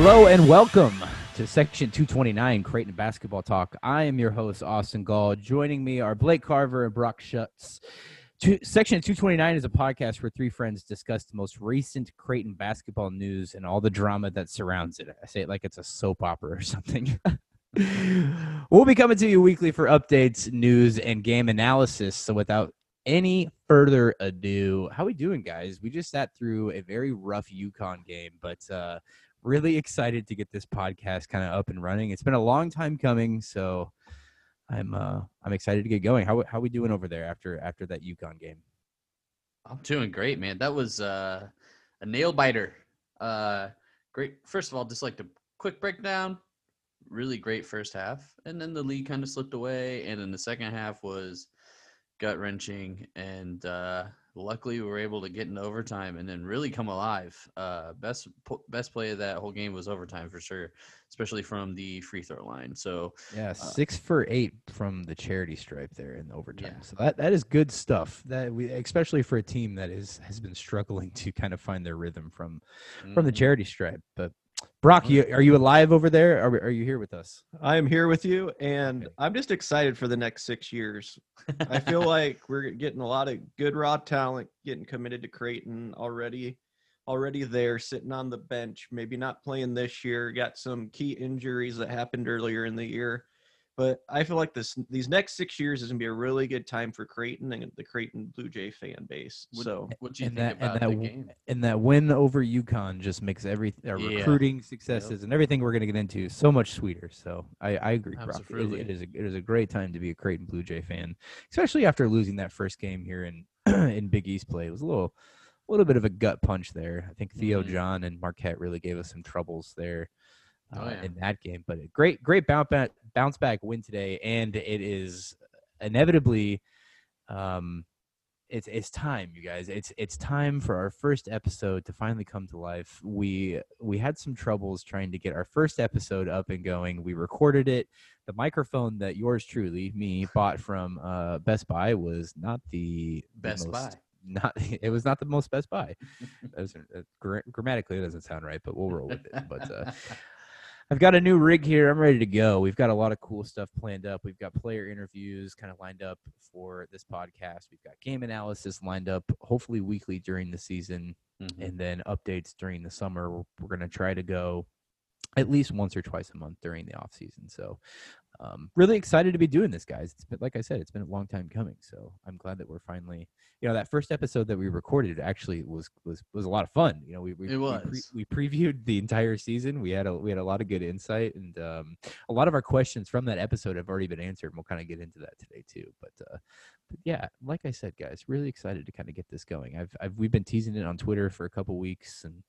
Hello and welcome to Section 229 Creighton Basketball Talk. I am your host, Austin Gall. Joining me are Blake Carver and Brock Schutz. Two, Section 229 is a podcast where three friends discuss the most recent Creighton basketball news and all the drama that surrounds it. I say it like it's a soap opera or something. we'll be coming to you weekly for updates, news, and game analysis. So without any further ado, how we doing, guys? We just sat through a very rough UConn game, but uh, really excited to get this podcast kind of up and running. It's been a long time coming, so I'm uh, I'm excited to get going. How how we doing over there after after that UConn game? I'm doing great, man. That was uh, a nail biter. Uh, great. First of all, just like the quick breakdown. Really great first half, and then the lead kind of slipped away, and then the second half was gut wrenching, and uh, luckily we were able to get into overtime and then really come alive. Uh, best best play of that whole game was overtime for sure, especially from the free throw line. So yeah, uh, six for eight from the charity stripe there in overtime. Yeah. So that that is good stuff. That we especially for a team that is has been struggling to kind of find their rhythm from mm-hmm. from the mm-hmm. charity stripe, but. Brock, you, are you mm-hmm. alive over there? Are, are you here with us? I am here with you, and. I'm just excited for the next six years. I feel like we're getting a lot of good raw talent getting committed to Creighton already. Already there, sitting on the bench, maybe not playing this year. Got some key injuries that happened earlier in the year. But I feel like this these next six years is gonna be a really good time for Creighton and the Creighton Blue Jay fan base. What, so what do you and think that, about and that, the game? And that win over UConn just makes every our yeah. recruiting successes yep. and everything we're gonna get into so much sweeter. So I, I agree, Brock. It, it is a, it is a great time to be a Creighton Blue Jay fan, especially after losing that first game here in in Big East play. It was a little a little bit of a gut punch there. I think Theo mm-hmm. John and Marquette really gave us some troubles there uh, oh, yeah. in that game. But a great, great bounce back, bounce back win today, and it is inevitably, um, it's it's time, you guys. It's it's time for our first episode to finally come to life. We we had some troubles trying to get our first episode up and going. We recorded it. The microphone that yours truly, me, bought from uh, Best Buy was not the Best the most, Buy not it was not the most best buy was, uh, gr- grammatically it doesn't sound right but we'll roll with it but uh, I've got a new rig here. I'm ready to go. We've got a lot of cool stuff planned up. We've got player interviews kind of lined up for this podcast. We've got game analysis lined up, hopefully weekly during the season, mm-hmm. and then updates during the summer. We're, we're going to try to go at least once or twice a month during the off season. So um, really excited to be doing this, guys. It's been, like I said, it's been a long time coming. So I'm glad that we're finally, you know, that first episode that we recorded actually was was was a lot of fun. You know, we we, we, pre- we previewed the entire season. We had a we had a lot of good insight, and um, a lot of our questions from that episode have already been answered. And we'll kind of get into that today too. But, uh, but yeah, like I said, guys, really excited to kind of get this going. I've I've we've been teasing it on Twitter for a couple weeks and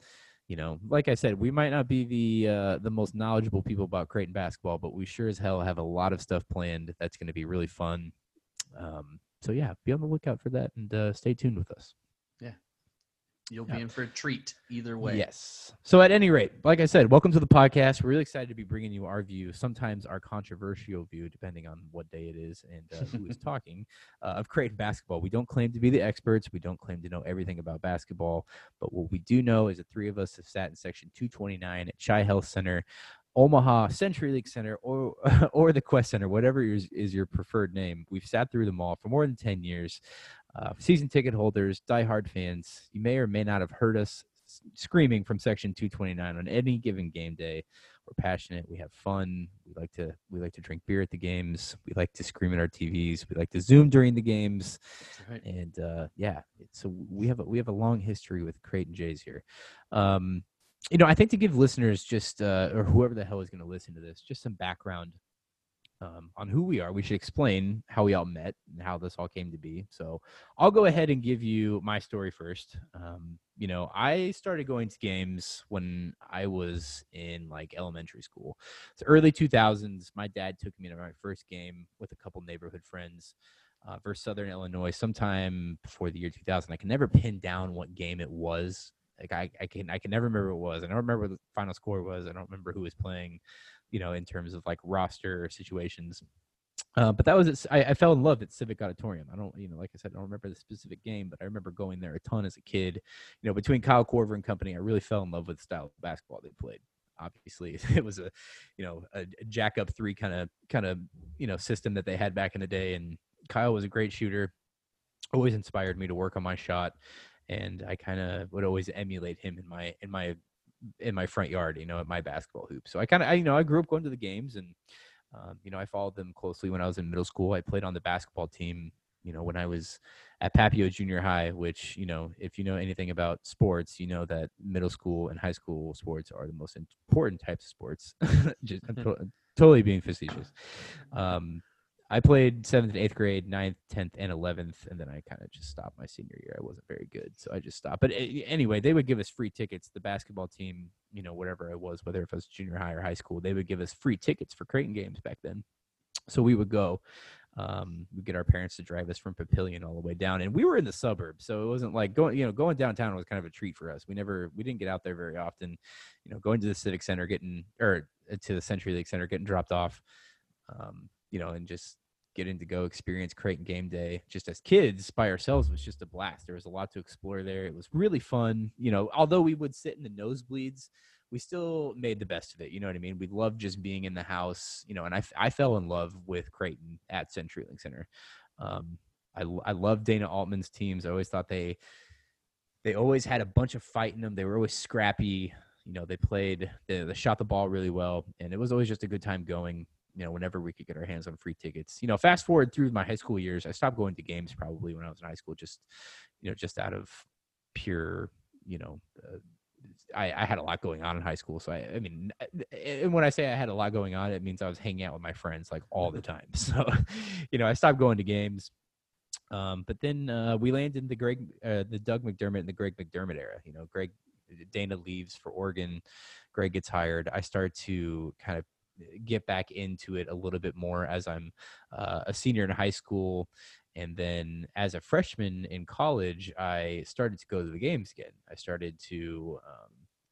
you know, like I said, we might not be the uh, the most knowledgeable people about Creighton basketball, but we sure as hell have a lot of stuff planned that's going to be really fun. Um, so yeah, be on the lookout for that and uh, stay tuned with us. You'll yeah. be in for a treat either way. Yes. So at any rate, like I said, welcome to the podcast. We're really excited to be bringing you our view, sometimes our controversial view, depending on what day it is and uh, who is talking, uh, of Creighton basketball. We don't claim to be the experts. We don't claim to know everything about basketball. But what we do know is the three of us have sat in section 229 at Chi Health Center Omaha CenturyLink Center or or the Qwest Center, whatever is, is your preferred name. We've sat through them all for more than 10 years. Uh, season ticket holders, diehard fans, you may or may not have heard us screaming from section 229 on any given game day. We're passionate. We have fun. We like to we like to drink beer at the games. We like to scream at our TVs. We like to zoom during the games. Right. And uh, yeah, so we have a, we have a long history with Creighton Jays here. Um, you know, I think to give listeners just uh, or whoever the hell is going to listen to this just some background um, on who we are, we should explain how we all met and how this all came to be. So I'll go ahead and give you my story first. Um, you know, I started going to games when I was in like elementary school. It's early 2000s. My dad took me to my first game with a couple neighborhood friends. Uh, versus Southern Illinois, sometime before the year 2000. I can never pin down what game it was. Like I, I can, I can never remember what it was. I don't remember what the final score was. I don't remember who was playing you know, in terms of like roster situations. Uh, but that was it. I, I, fell in love at Civic Auditorium. I don't, you know, like I said, I don't remember the specific game, but I remember going there a ton as a kid. You know, between Kyle Korver and company, I really fell in love with the style of basketball they played. obviously it was a you know a jack up three kind of kind of you know system that they had back in the day and kyle was a great shooter always inspired me to work on my shot and i kind of would always emulate him in my in my in my front yard you know at my basketball hoop so i kind of you know i grew up going to the games and um, you know i followed them closely when i was in middle school i played on the basketball team you know when i was at Papio Junior High, which, you know, if you know anything about sports, you know that middle school and high school sports are the most important types of sports. Just I'm to- totally being facetious. Um, I played seventh and eighth grade, ninth, tenth, and eleventh, and then I kind of just stopped my senior year. I wasn't very good, so I just stopped. But eh, anyway, they would give us free tickets. The basketball team, you know, whatever it was, whether it was junior high or high school, they would give us free tickets for Creighton games back then. So we would go. Um, we get our parents to drive us from Papillion all the way down, and we were in the suburbs, so it wasn't like going. You know, going downtown was kind of a treat for us. We never, we didn't get out there very often. You know, going to the Civic Center, getting or uh, to the CenturyLink Center, getting dropped off. Um, you know, and just getting to go experience Creighton game day just as kids by ourselves was just a blast. There was a lot to explore there. It was really fun. You know, although we would sit in the nosebleeds we still made the best of it. You know what I mean? We loved just being in the house, you know, and I, I fell in love with Creighton at CenturyLink Center. Um, I, I love Dana Altman's teams. I always thought they, they always had a bunch of fight in them. They were always scrappy. You know, they played, they, they shot the ball really well, and it was always just a good time going. You know, whenever we could get our hands on free tickets. You know, fast forward through my high school years, I stopped going to games probably when I was in high school, just, you know, just out of pure, you know, uh, I, I, had a lot going on in high school. So I, I mean, and when I say I had a lot going on, it means I was hanging out with my friends like all the time. So, you know, I stopped going to games. Um, but then uh, we landed in the Greg, uh, the Doug McDermott and the Greg McDermott era. You know, Greg Dana leaves for Oregon. Greg gets hired. I start to kind of get back into it a little bit more as I'm uh, a senior in high school and then as a freshman in college, I started to go to the games again. I started to, um,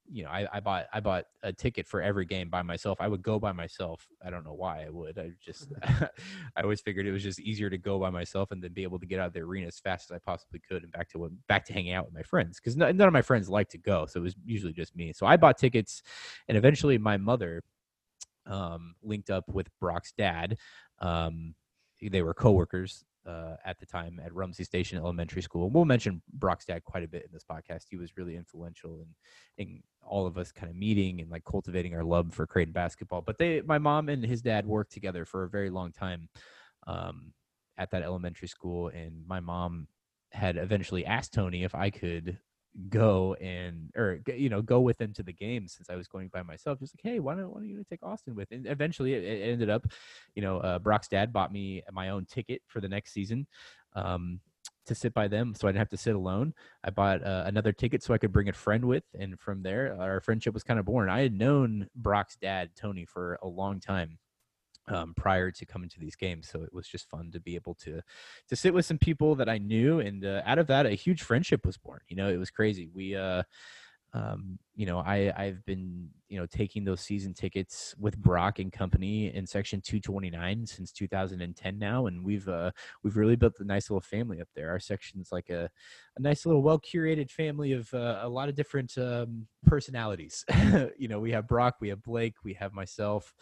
you know, I, I, bought I bought a ticket for every game by myself. I would go by myself. I don't know why I would. I just I always figured it was just easier to go by myself and then be able to get out of the arena as fast as I possibly could and back to back to hanging out with my friends because none of my friends like to go, so it was usually just me. So I bought tickets, and eventually my mother um, linked up with Brock's dad. Um, they were coworkers uh, at the time at Rumsey Station Elementary School. We'll mention Brock's dad quite a bit in this podcast. He was really influential in, in all of us kind of meeting and like cultivating our love for Creighton basketball. But they, my mom and his dad worked together for a very long time um, at that elementary school, and my mom had eventually asked Tony if I could go and or you know go with them to the game since I was going by myself. Just like, hey, why don't why don't you take Austin with? And eventually, it, it ended up, you know, uh, Brock's dad bought me my own ticket for the next season. Um, to sit by them so I didn't have to sit alone. I bought uh, another ticket so I could bring a friend with. And from there, our friendship was kind of born. I had known Brock's dad, Tony, for a long time um, prior to coming to these games. So it was just fun to be able to to sit with some people that I knew, and uh, out of that, a huge friendship was born. You know, it was crazy. We, uh, um, you know, I I've been you know taking those season tickets with Brock and company in section 229 since 2010 now, and we've uh, we've really built a nice little family up there. Our section's like a a nice little well curated family of uh, a lot of different um, personalities. you know, we have Brock, we have Blake, we have myself.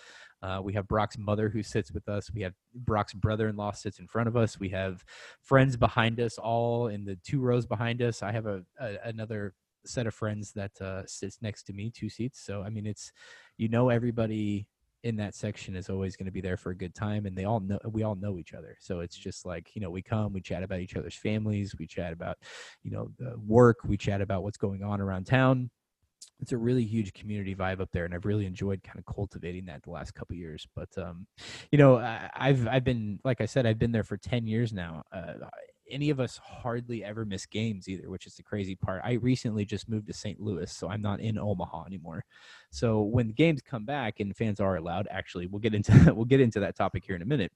Uh, we have Brock's mother who sits with us. We have Brock's brother-in-law sits in front of us. We have friends behind us, all in the two rows behind us. I have a, a another set of friends that uh, sits next to me, two seats. So I mean, it's you know everybody in that section is always going to be there for a good time, and they all know we all know each other. So it's just like you know we come, we chat about each other's families, we chat about you know the work, we chat about what's going on around town it's a really huge community vibe up there and i've really enjoyed kind of cultivating that the last couple years but um you know I, have i've been like i said i've been there for 10 years now uh, any of us hardly ever miss games either which is the crazy part i recently just moved to st louis so i'm not in omaha anymore so when games come back and fans are allowed actually we'll get into we'll get into that topic here in a minute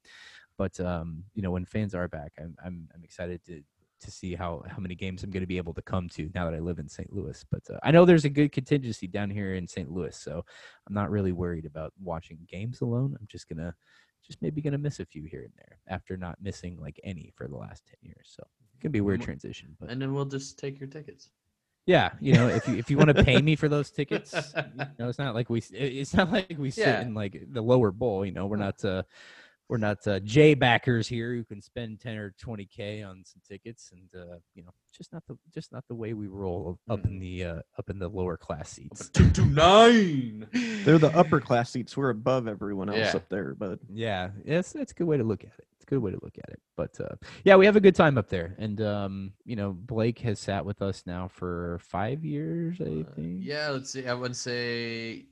but um you know when fans are back i'm i'm, I'm excited to to see how how many games I'm going to be able to come to now that I live in St. Louis. But uh, I know there's a good contingency down here in St. Louis, so I'm not really worried about watching games alone. I'm just gonna just maybe gonna miss a few here and there after not missing like any for the last ten years. So it can be a weird transition. But and then we'll just take your tickets. Yeah, you know, if you if you want to pay me for those tickets, you know, it's not like we it's not like we sit Yeah. in like the lower bowl. You know, we're not uh, we're not uh, Jaybackers here who can spend ten or twenty k on some tickets, and uh, you know, just not the just not the way we roll up in the uh, up in the lower class seats. Two two nine. They're the upper class seats. We're above everyone else Yeah. up there, but Yeah, yes, that's a good way to look at it. It's a good way to look at it. But uh, yeah, we have a good time up there, and um, you know, Blake has sat with us now for five years, I Uh, think. yeah, let's see. I would say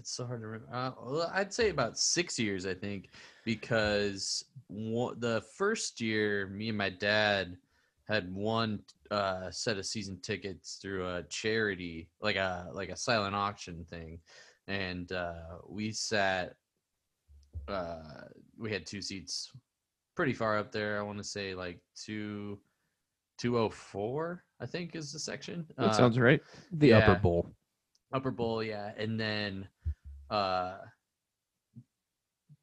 it's so hard to remember. Uh, well, I'd say about six years, I think, because one, the first year, me and my dad had one uh, set of season tickets through a charity, like a like a silent auction thing, and uh, we sat. Uh, we had two seats, pretty far up there. I want to say like two. 204 i think is the section that Uh, sounds right. The upper bowl. Upper Bowl, yeah. And then uh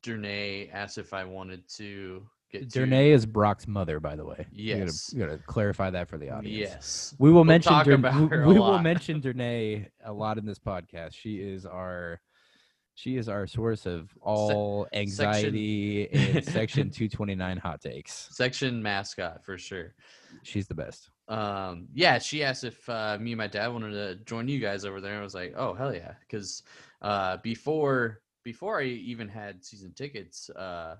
Durnay asked if I wanted to get to Durnay is Brock's mother, by the way. Gotta- Yes. you gotta, clarify that for the audience. Yes. We will We'll mention we, we will mention Durnay a lot in this podcast. She is our she is our source of all anxiety and section 229 hot takes. Section mascot for sure. She's the best. Um yeah, she asked if uh me and my dad wanted to join you guys over there. I was like, "Oh, hell yeah." Cuz uh before before I even had season tickets, uh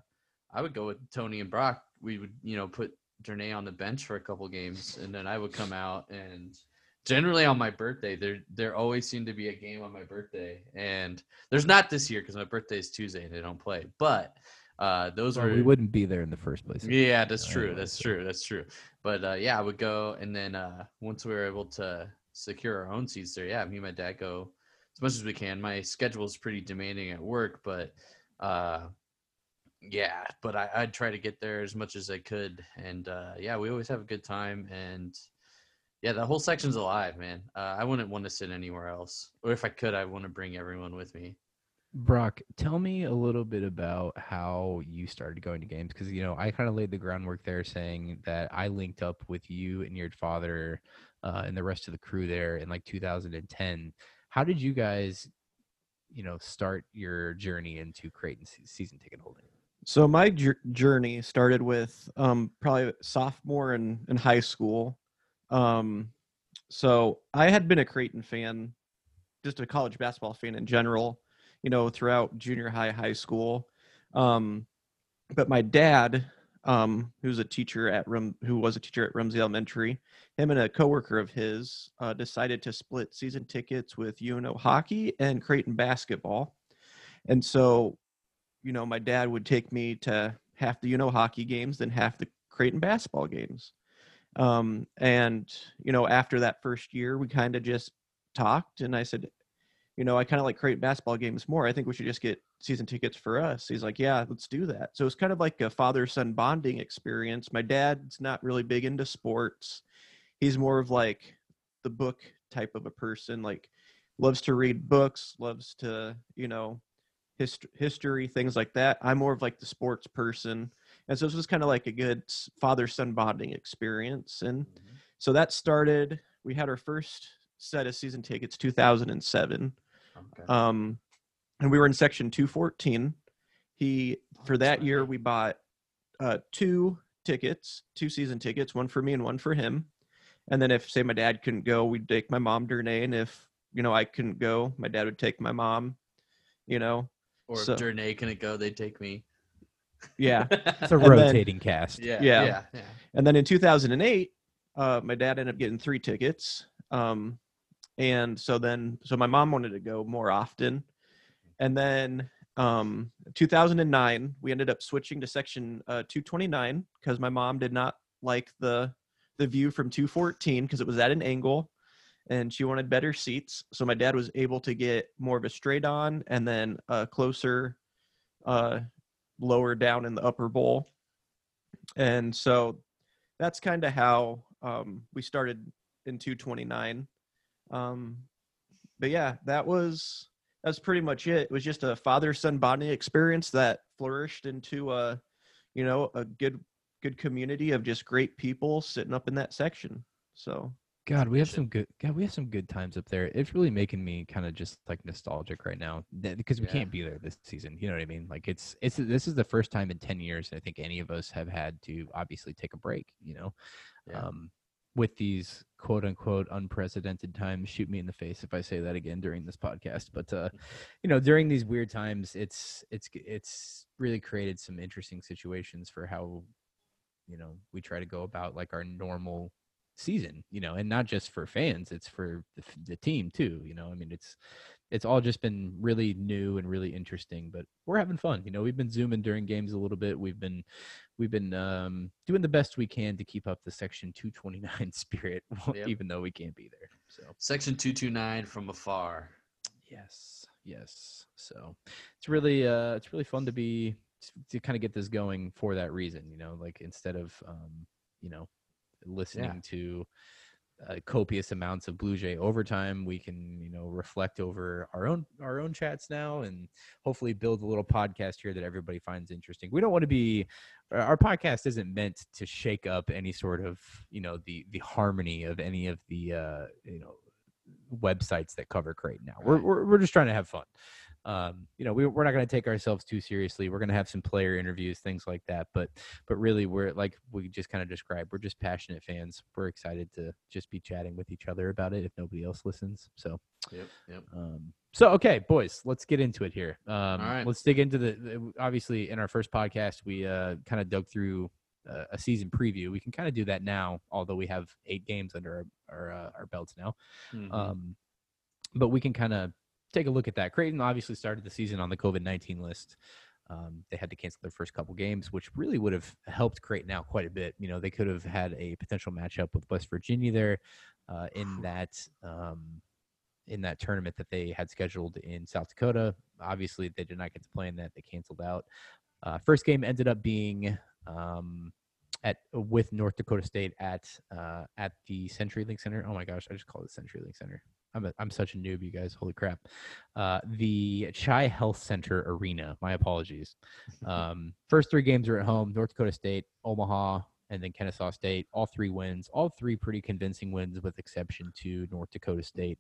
I would go with Tony and Brock. We would, you know, put Durnay on the bench for a couple games and then I would come out and generally on my birthday there there always seemed to be a game on my birthday and there's not this year because my birthday is tuesday and they don't play but uh those Or were we wouldn't be there in the first place. yeah that's true that's true that's true. But uh yeah i would go and then uh once we were able to secure our own seats there yeah me and my dad go as much as we can. My schedule is pretty demanding at work but uh yeah but I, i'd try to get there as much as i could and uh yeah we always have a good time and yeah the whole section's alive man. Uh, i wouldn't want to sit anywhere else or if i could i want to bring everyone with me Brock, tell me a little bit about how you started going to games because you know I kind of laid the groundwork there, saying that I linked up with you and your father uh, and the rest of the crew there in like 2010. How did you guys, you know, start your journey into Creighton season ticket holding? So my jour- journey started with um, probably sophomore in, in high school. Um, so I had been a Creighton fan, just a college basketball fan in general, you know, throughout junior high, high school. Um, but my dad, um, who's a teacher at Rum, who was a teacher at Rumsey Elementary, him and a coworker of his uh, decided to split season tickets with UNO hockey and Creighton basketball. And so you know, my dad would take me to half the, know, hockey games, then half the Creighton basketball games. Um, and, you know, after that first year, we kind of just talked and I said, you know, I kind of like create basketball games more. I think we should just get season tickets for us. He's like, yeah, let's do that. So it's kind of like a father son bonding experience. My dad's not really big into sports. He's more of like the book type of a person, like loves to read books, loves to, you know, hist- history, things like that. I'm more of like the sports person. And so this was kind of like a good father son bonding experience. And mm-hmm. so that started, we had our first set of season tickets 2007. Okay. Um, and we were in section 214. He, for Oh, that year, we bought uh, two tickets, two season tickets, one for me and one for him. And then if, say, my dad couldn't go, we'd take my mom, Durnay. And if, you know, I couldn't go, my dad would take my mom, you know. or so- if Durnay couldn't go they'd take me Yeah. It's a And then- rotating cast. yeah Yeah. yeah yeah And then in 2008, uh, my dad ended up getting three tickets. Um, and so then, so my mom wanted to go more often. And then um, 2009, we ended up switching to section uh, 229 because my mom did not like the the view from 214 because it was at an angle and she wanted better seats. So my dad was able to get more of a straight on and then a closer, uh, lower down in the upper bowl. And so that's kind of how um, we started in 229. Um, but yeah, that was that's pretty much it. It was just a father son bonding experience that flourished into a, you know, a good good community of just great people sitting up in that section. So God, we have some good. God, we have some good times up there. It's really making me kind of just like nostalgic right now because we Yeah. can't be there this season. You know what I mean? Like it's it's this is the first time in ten years I think any of us have had to obviously take a break. You know, Yeah. um, with these quote unquote unprecedented times. Shoot me in the face if I say that again during this podcast. But uh, you know, during these weird times, it's it's it's really created some interesting situations for how you know we try to go about like our normal season you know and not just for fans it's for the, the team too you know i mean it's it's all just been really new and really interesting but we're having fun you know we've been zooming during games a little bit we've been we've been um doing the best we can to keep up the section 229 spirit Yep. even though we can't be there so Section 229 from afar. Yes, yes. So it's really uh it's really fun to be to kind of get this going for that reason, you know, like instead of um, you know, listening to uh, copious amounts of Blue Jay overtime, we can, you know, reflect over our own our own chats now and hopefully build a little podcast here that everybody finds interesting. We don't want to be our- our podcast isn't meant to shake up any sort of, you know, the the harmony of any of the uh, you know, websites that cover Crate now. We're, we're we're just trying to have fun. Um, you know, we, we're not going to take ourselves too seriously. We're going to have some player interviews, things like that. But but really, we're like we just kind of described. We're just passionate fans. We're excited to just be chatting with each other about it if nobody else listens. So Yep, yep. um, so okay, boys, let's get into it here. Um, right. Let's dig into the, the. Obviously, in our first podcast, we uh, kind of dug through uh, a season preview. We can kind of do that now, although we have eight games under our our, uh, our belts now. Mhm. Um, but we can kind of take a look at that. Creighton obviously started the season on the COVID 19 list. Um, they had to cancel their first couple games, which really would have helped Creighton out quite a bit. You know, they could have had a potential matchup with West Virginia there uh, in that um, in that tournament that they had scheduled in South Dakota. Obviously, they did not get to play in that; they canceled out. Uh, first game ended up being um, at with North Dakota State at uh, at the CenturyLink Center. Oh my gosh, I just called it CenturyLink Center. I'm a, I'm such a noob, you guys. Holy crap! Uh, the Chi Health Center Arena. My apologies. Um, first three games are at home: North Dakota State, Omaha, and then Kennesaw State. All three wins. All three pretty convincing wins, with exception to North Dakota State.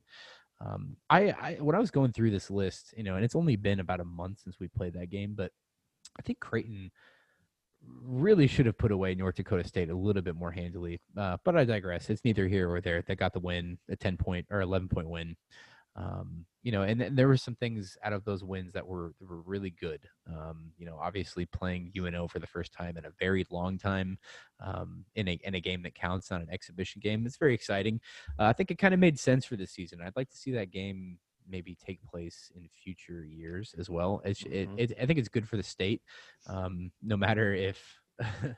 Um, I, I when I was going through this list, you know, and it's only been about a month since we played that game, but I think Creighton really should have put away North Dakota State a little bit more handily. Uh, but I digress. It's neither here or there. They got the win, a 10 point or 11 point win. Um, you know, and, then there were some things out of those wins that were that were really good. Um, you know, obviously playing UNO for the first time in a very long time um, in a in a game that counts, not an exhibition game. It's very exciting. Uh, I think it kind of made sense for this season. I'd like to see that game maybe take place in future years as well. It's, it, Mhm. it, I think it's good for the state, um, no matter if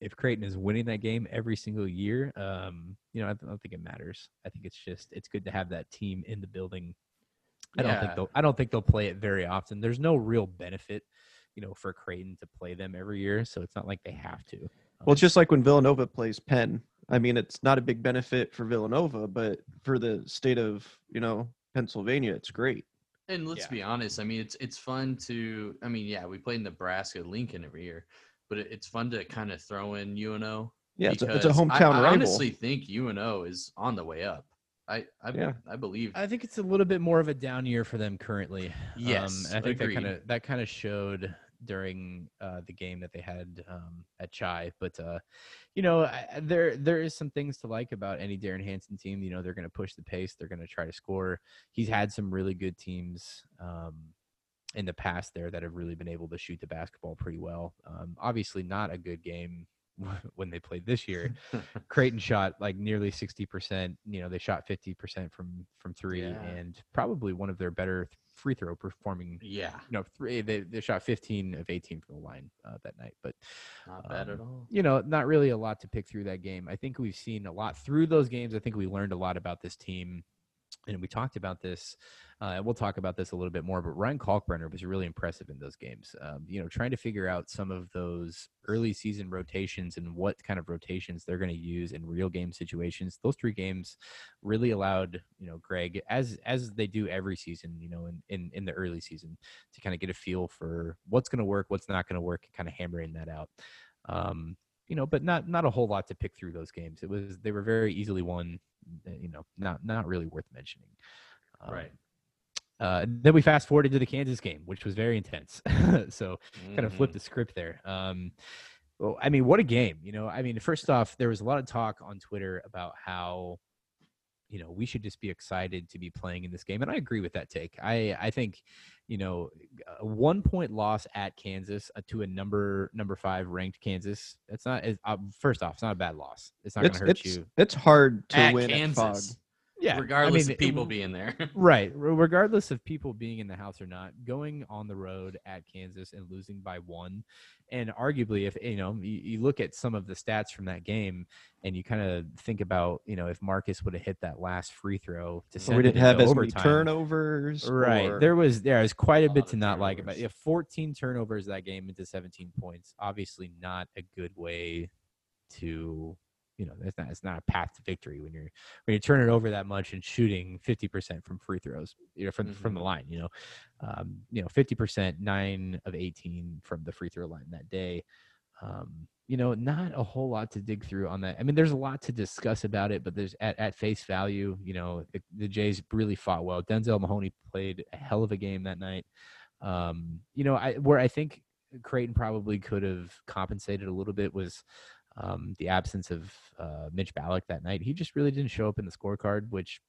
if Creighton is winning that game every single year. Um, you know, I don't think it matters. I think it's just it's good to have that team in the building. I don't think they'll I don't think they'll play it very often. There's no real benefit, you know, for Creighton to play them every year, so it's not like they have to. Well, Um, it's just like when Villanova plays Penn. I mean, it's not a big benefit for Villanova, but for the state of you know Pennsylvania, it's great. And let's Yeah. be honest. I mean, it's it's fun to. I mean, yeah, we play Nebraska, Lincoln every year, but it, it's fun to kind of throw in UNO. Yeah, it's a, it's a hometown I, I rival. honestly think UNO is on the way up. I I, Yeah. I believe. I think it's a little bit more of a down year for them currently. Yes, um, and I think agreed. that kind of that kind of showed during uh, the game that they had um, at Chi. But uh, you know, I, there there is some things to like about any Derrin Hansen team. You know, they're going to push the pace. They're going to try to score. He's had some really good teams. Um, in the past, there that have really been able to shoot the basketball pretty well. Um, obviously, not a good game when they played this year. Creighton shot like nearly 60%. You know, they shot 50% from from three Yeah. and probably one of their better free throw performing. yeah, You know, three they, they shot 15 of 18 from the line uh, that night. But not bad at um, all. you know, not really a lot to pick through that game. I think we've seen a lot through those games. I think we learned a lot about this team. And we talked about this, uh, we'll talk about this a little bit more. But Ryan Kalkbrenner was really impressive in those games. Um, you know, trying to figure out some of those early season rotations and what kind of rotations they're going to use in real game situations. Those three games really allowed you know Greg, as as they do every season, you know, in in, in the early season, to kind of get a feel for what's going to work, what's not going to work, and kind of hammering that out. Um, you know, but not not a whole lot to pick through those games. It was they were very easily won. Uh, You know, not not really worth mentioning. Um, Right. Uh, then we fast forwarded to the Kansas game, which was very intense. so kind of Mhm. flip the script there. Um, well, I mean, what a game! You know, I mean, first off, there was a lot of talk on Twitter about how, you know, we should just be excited to be playing in this game, and I agree with that take. I I think, you know, a one point loss at Kansas uh, to a number number five ranked Kansas. It's not. It's, uh, first off, it's not a bad loss. It's not going to hurt it's you. it's hard to At win at Phog. Kansas, Yeah, I regardless mean, of people it- being there. Right. Regardless of people being in the house or not, going on the road at Kansas and losing by one, and arguably, if you know, you, you look at some of the stats from that game, and you kind of think about, you know, if Marcus would have hit that last free throw to Or we didn't have into as many overtime, turnovers. Right. or- There was there was quite a lot bit to not like about turnovers. it. 14 turnovers that game into 17 points. Obviously not a good way to you know, it's not it's not a path to victory when you're when you're turning over that much and shooting 50% from free throws, you know, from from the Mhm. line, you know. Um, you know, 50%, 9 of 18 from the free throw line that day. Um, you know, not a whole lot to dig through on that. I mean, there's a lot to discuss about it, but there's at, at face value, you know, the, the Jays really fought well. Denzel Mahoney played a hell of a game that night. Um, you know, I where I think Creighton probably could have compensated a little bit was um, the absence of uh, Mitch Ballock that night. He just really didn't show up in the scorecard, which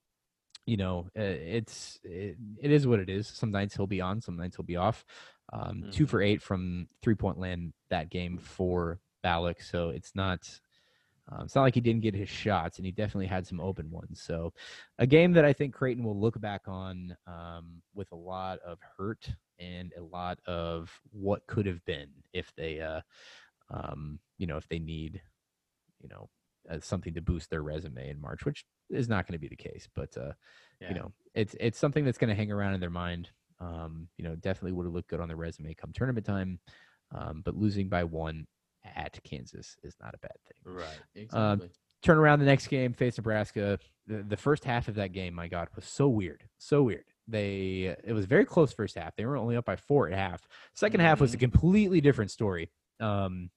you know, uh, it's it, it is what it is. Some nights he'll be on, some nights he'll be off. Um, Two Mhm. for eight from three point land that game for Ballock, so it's not. Um, it's not like he didn't get his shots, and he definitely had some open ones. So, a game that I think Creighton will look back on um, with a lot of hurt and a lot of what could have been if they, uh, um, you know, if they need, you know, uh, something to boost their resume in March, which is not going to be the case. But uh, Yeah. you know, it's it's something that's going to hang around in their mind. Um, you know, definitely would have looked good on the resume come tournament time. Um, but losing by one at Kansas is not a bad thing. right. Um, Exactly. Turn around the next game, face Nebraska. The, the first half of that game, my God, was so weird, so weird. They it was very close first half. They were only up by four at half. 2nd half was a Mhm. completely different story. Um,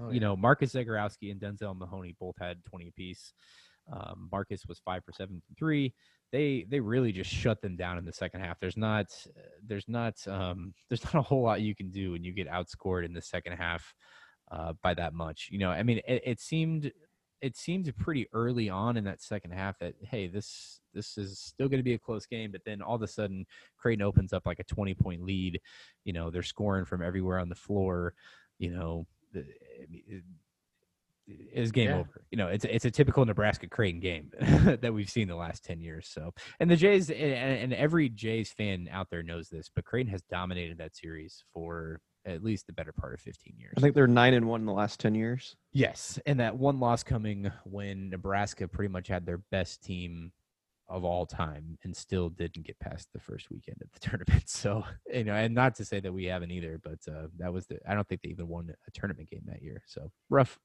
Oh, you know, Marcus Zegarowski and Denzel Mahoney both had 20 apiece. Um, Marcus was five for seven from three. They they really just shut them down in the second half. There's not there's not um, there's not a whole lot you can do when you get outscored in the second half uh, by that much. You know, I mean, it, it seemed it seemed pretty early on in that second half that hey, this this is still going to be a close game, but then all of a sudden Creighton opens up like a 20 point lead. You know, they're scoring from everywhere on the floor. You know, the, I mean, it- it's game Yeah. over. You know, it's it's a typical Nebraska Creighton game that we've seen the last ten years. So, and the Jays and, and every Jays fan out there knows this, but Creighton has dominated that series for at least the better part of fifteen years. I think they're nine and one in the last ten years. Yes, and that one loss coming when Nebraska pretty much had their best team of all time and still didn't get past the first weekend of the tournament. So, you know, and not to say that we haven't either, but uh, that was the I don't think they even won a tournament game that year. So rough,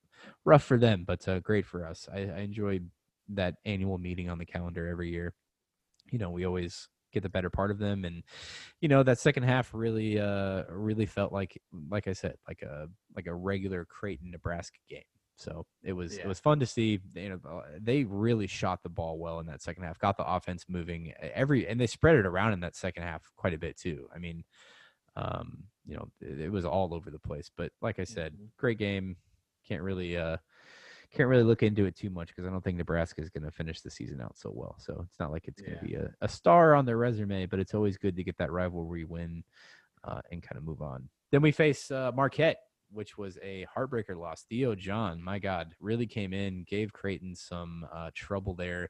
rough for them, but uh, great for us. I, I enjoy that annual meeting on the calendar every year. You know, we always get the better part of them, and you know that second half really, uh, really felt like, like I said, like a like a regular Creighton Nebraska game. So it was it was fun to see. You know, they really shot the ball well in that second half. Got the offense moving every, and they spread it around in that second half quite a bit too. I mean, um, you know, it, it was all over the place. But like I said, Mhm. great game. Can't really uh can't really look into it too much because I don't think Nebraska is going to finish the season out so well. So it's not like it's going to be a, a star on their resume, but it's always good to get that rivalry win uh, and kind of move on. Then we face uh, Marquette, which was a heartbreaker loss. Theo John, my God, really came in, gave Creighton some uh, trouble there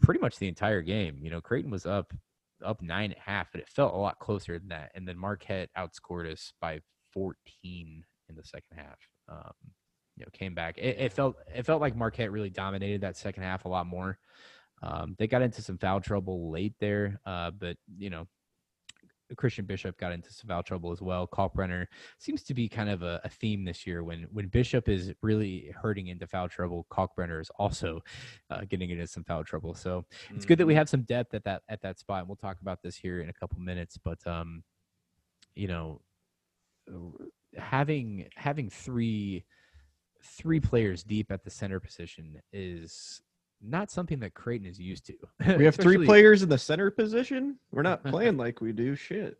pretty much the entire game. You know, Creighton was up up nine at half, but it felt a lot closer than that. And then Marquette outscored us by 14 in the second half. Um, you know, came back. It, it felt it felt like Marquette really dominated that second half a lot more. Um, they got into some foul trouble late there, uh, but you know, Christian Bishop got into some foul trouble as well. Kalkbrenner seems to be kind of a, a theme this year. When when Bishop is really hurting into foul trouble, Kalkbrenner is also uh, getting into some foul trouble. So it's good that we have some depth at that at that spot. And we'll talk about this here in a couple minutes, but um, you know, having having three three players deep at the center position is not something that Creighton is used to. We have three players in the center position. We're not playing like we do. Shit.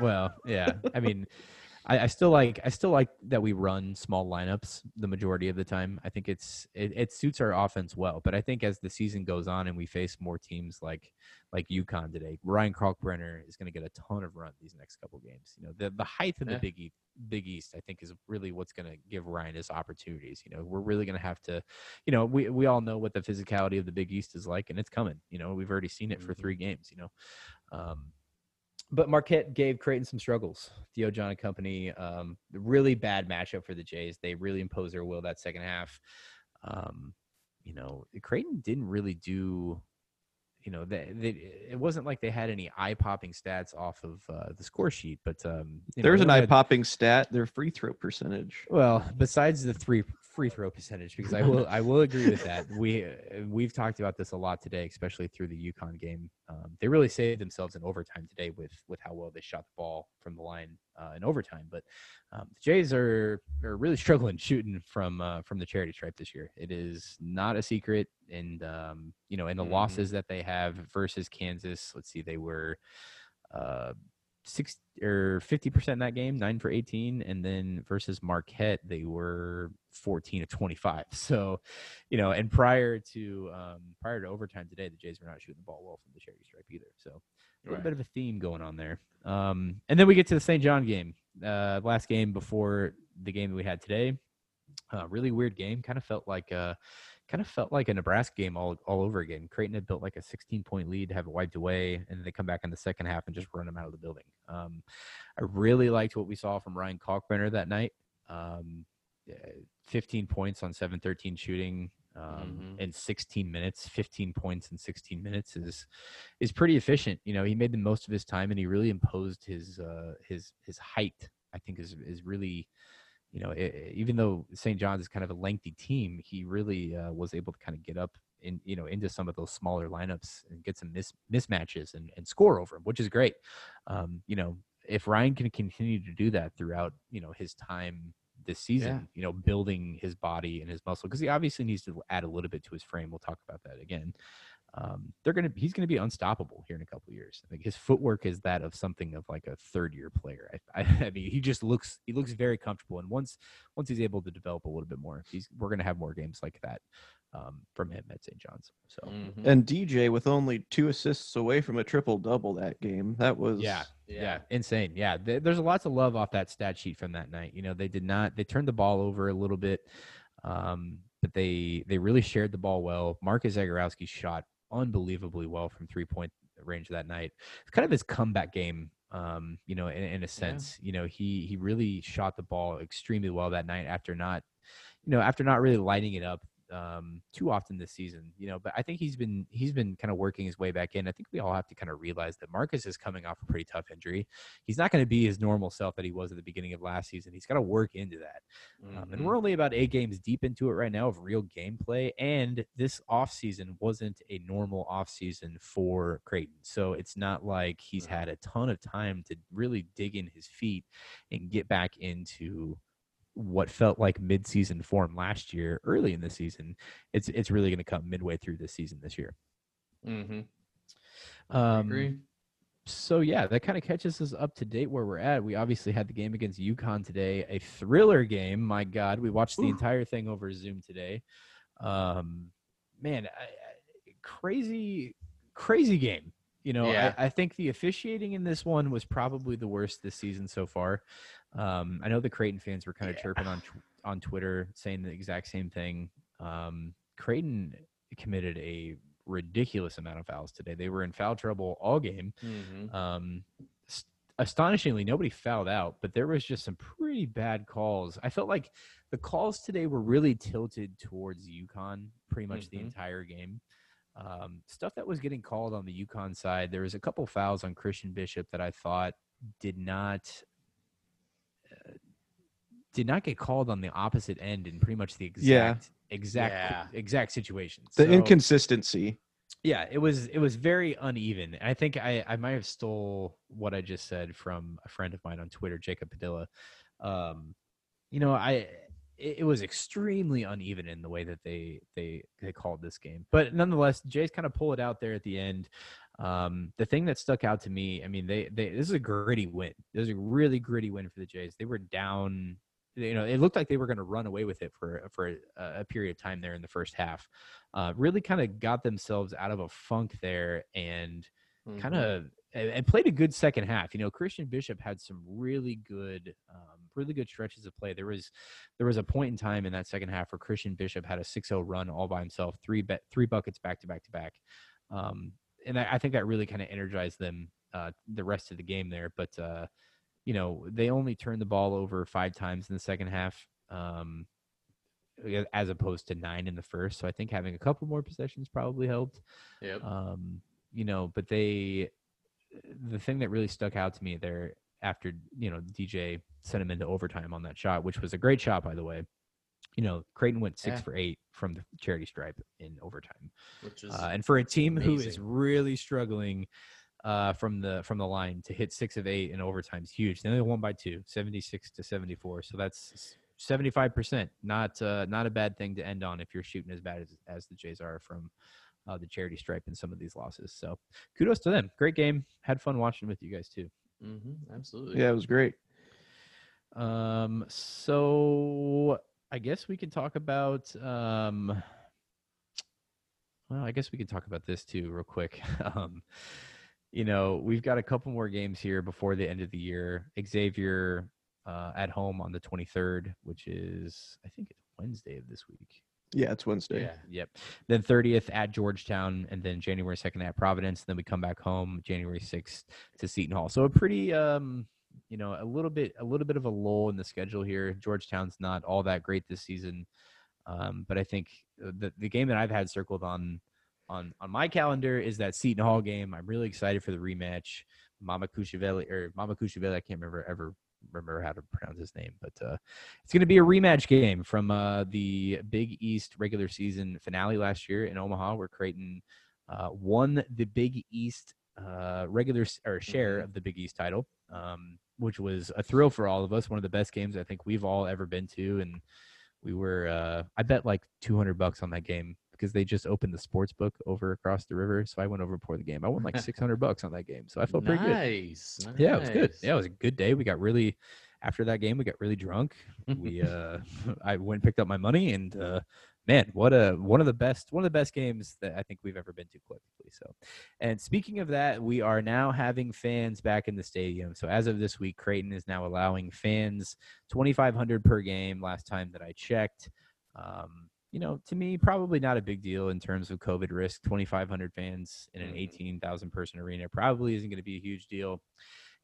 Well, yeah. I mean, I, I still like I still like that we run small lineups the majority of the time. I think it's it, it suits our offense well. But I think as the season goes on and we face more teams like like UConn today, Ryan Kalkbrenner is going to get a ton of run these next couple games. You know, the the height in Yeah. the Big East, Big East, I think, is really what's going to give Ryan his opportunities. You know, we're really going to have to, you know, we we all know what the physicality of the Big East is like, and it's coming. You know, we've already seen it for Mhm. three games. You know. Um, but Marquette gave Creighton some struggles. Theo John and company, um, really bad matchup for the Jays. They really imposed their will that second half. Um, you know, Creighton didn't really do. You know, they, they, it wasn't like they had any eye popping stats off of uh, the score sheet, but um, know, There's they an eye popping stat. Their free throw percentage. well, besides the three free throw percentage, because I will I will agree with that. We uh, we've talked about this a lot today, especially through the UConn game. Um, they really saved themselves in overtime today with with how well they shot the ball from the line uh, in overtime. But um, the Jays are are really struggling shooting from uh, from the charity stripe this year. It is not a secret, and um, you know, and the Mhm. losses that they have versus Kansas. Let's see, they were. Uh, six or fifty percent in that game, nine for eighteen, and then versus Marquette they were fourteen of twenty five. So, you know, and prior to um, prior to overtime today, the Jays were not shooting the ball well from the charity stripe either. So, a little Right. bit of a theme going on there. Um, and then we get to the St. John game, uh, last game before the game that we had today. Uh, really weird game. Kind of felt like uh, kind of felt like a Nebraska game all all over again. Creighton had built like a 16 point lead, to have it wiped away, and then they come back in the second half and just run them out of the building. Um, I really liked what we saw from Ryan Kalkbrenner that night. Um, eh, 15 points on 7-13 shooting um, Mhm. in 16 minutes. 15 points in 16 minutes is is pretty efficient. You know, he made the most of his time and he really imposed his uh, his his height. I think is is really you know, e- even though St. John's is kind of a lengthy team, he really uh, was able to kind of get up in, you know, into some of those smaller lineups and get some mis- mismatches and, and score over him, which is great. Um, you know, if Ryan can continue to do that throughout, you know, his time this season, you know, building his body and his muscle, because he obviously needs to add a little bit to his frame. We'll talk about that again. Um, they're gonna he's gonna be unstoppable here in a couple of years. I think his footwork is that of something of like a third year player. I, I, I mean, he just looks he looks very comfortable, and once once he's able to develop a little bit more, he's we're gonna have more games like that um, from him at St. John's. So Mhm. And DJ with only two assists away from a triple double that game. That was yeah, Yeah. yeah, insane. Yeah, th- there's lot of love off that stat sheet from that night. You know, they did not they turned the ball over a little bit, um, but they they really shared the ball well. Marcus Zegarowski shot unbelievably well from three point range that night. It's kind of his comeback game. Um, you know, in, in a sense, you know, he he really shot the ball extremely well that night after not, you know, after not really lighting it up um too often this season you know but i think he's been he's been kind of working his way back in. I think we all have to kind of realize that marcus is coming off a pretty tough injury. He's not going to be his normal self that he was at the beginning of last season. He's got to work into that um, and we're only about eight games deep into it right now of real gameplay and this offseason wasn't a normal offseason for creighton. So it's not like he's Right. had a ton of time to really dig in his feet and get back into what felt like mid-season form last year early in the season it's it's really going to come midway through this season this year Mhm. I um agree. so yeah that kind of catches us up to date where we're at we obviously had the game against yukon today a thriller game my god we watched the Ooh. entire thing over zoom today um man I, I, crazy crazy game you know Yeah. I, I think the officiating in this one was probably the worst this season so far um i know the creighton fans were kind of Yeah. chirping on on twitter saying the exact same thing um creighton committed a ridiculous amount of fouls today they were in foul trouble all game Mhm. um, s- astonishingly, nobody fouled out, but there was just some pretty bad calls. I felt like the calls today were really tilted towards UConn pretty much the Mhm. entire game. Um, stuff that was getting called on the UConn side, there was a couple fouls on Christian Bishop that I thought did not did not get called on the opposite end in pretty much the exact Yeah. exact Yeah. exact situation. the So- inconsistency. yeah it was it was very uneven i think i i might have stole what i just said from a friend of mine on twitter jacob padilla um you know i it, it was extremely uneven in the way that they they they called this game. But nonetheless, Jays kind of pull it out there at the end. Um, the thing that stuck out to me, I mean, they they this is a gritty win. This is a really gritty win for the Jays. They were down. You know, it looked like they were going to run away with it for for a, a period of time there in the first half. Uh, really kind of got themselves out of a funk there and kind of and, and played a good second half. You know, Christian Bishop had some really good, um, really good stretches of play. There was there was a point in time in that second half where Christian Bishop had a 6-0 run all by himself, three bet three buckets back to back to back. Um, and I, I think that really kind of energized them uh, the rest of the game there. But uh, you know, they only turned the ball over five times in the second half. Um, as opposed to nine in the first. So I think having a couple more possessions probably helped. Yep. Um, you know, but they, the thing that really stuck out to me there after, you know, DJ sent him into overtime on that shot, which was a great shot, by the way. You know, Creighton went six Yeah. for eight from the charity stripe in overtime. Which is Uh, and for a team who is really struggling uh, from the from the line to hit six of eight in overtime is huge. They only won by two, 76 to 74. So that's 75%. Not uh, not a bad thing to end on if you're shooting as bad as, as the Jays are from uh, the charity stripe in some of these losses. So kudos to them. Great game. Had fun watching with you guys too. Mhm, absolutely. Yeah, it was great. Um, so I guess we can talk about um well, I guess we could talk about this too real quick. Um, you know, we've got a couple more games here before the end of the year. Xavier uh, at home on the 23rd, which is I think it's Wednesday of this week. Yeah, it's Wednesday. Yeah. Yep. Then 30th at Georgetown, and then January 2nd at Providence. Then we come back home January 6th to Seton Hall. So a pretty, um, you know, a little bit, a little bit of a lull in the schedule here. Georgetown's not all that great this season, um, but I think uh, the the game that I've had circled on on on my calendar is that Seton Hall game. I'm really excited for the rematch. Mama Kushaveli or Mama Kushaveli, I can't remember ever remember how to pronounce his name, but uh, it's going to be a rematch game from uh, the Big East regular season finale last year in Omaha, where Creighton uh, won the Big East uh, regular or share Mhm. of the Big East title, um, which was a thrill for all of us. One of the best games I think we've all ever been to, and we were uh, I bet like 200 bucks on that game because they just opened the sports book over across the river. So I went over before the game. I won like 600 bucks on that game, so I felt pretty good. nice. Yeah, it was good. Yeah, it was a good day. We got really after that game, we got really drunk. We uh I went and picked up my money and uh man, what a one of the best one of the best games that I think we've ever been to collectively. So and speaking of that, we are now having fans back in the stadium. So as of this week, Creighton is now allowing fans 2500 per game last time that I checked. Um you know, to me, probably not a big deal in terms of COVID risk. 2,500 fans in an Mhm. 18,000 person arena probably isn't going to be a huge deal.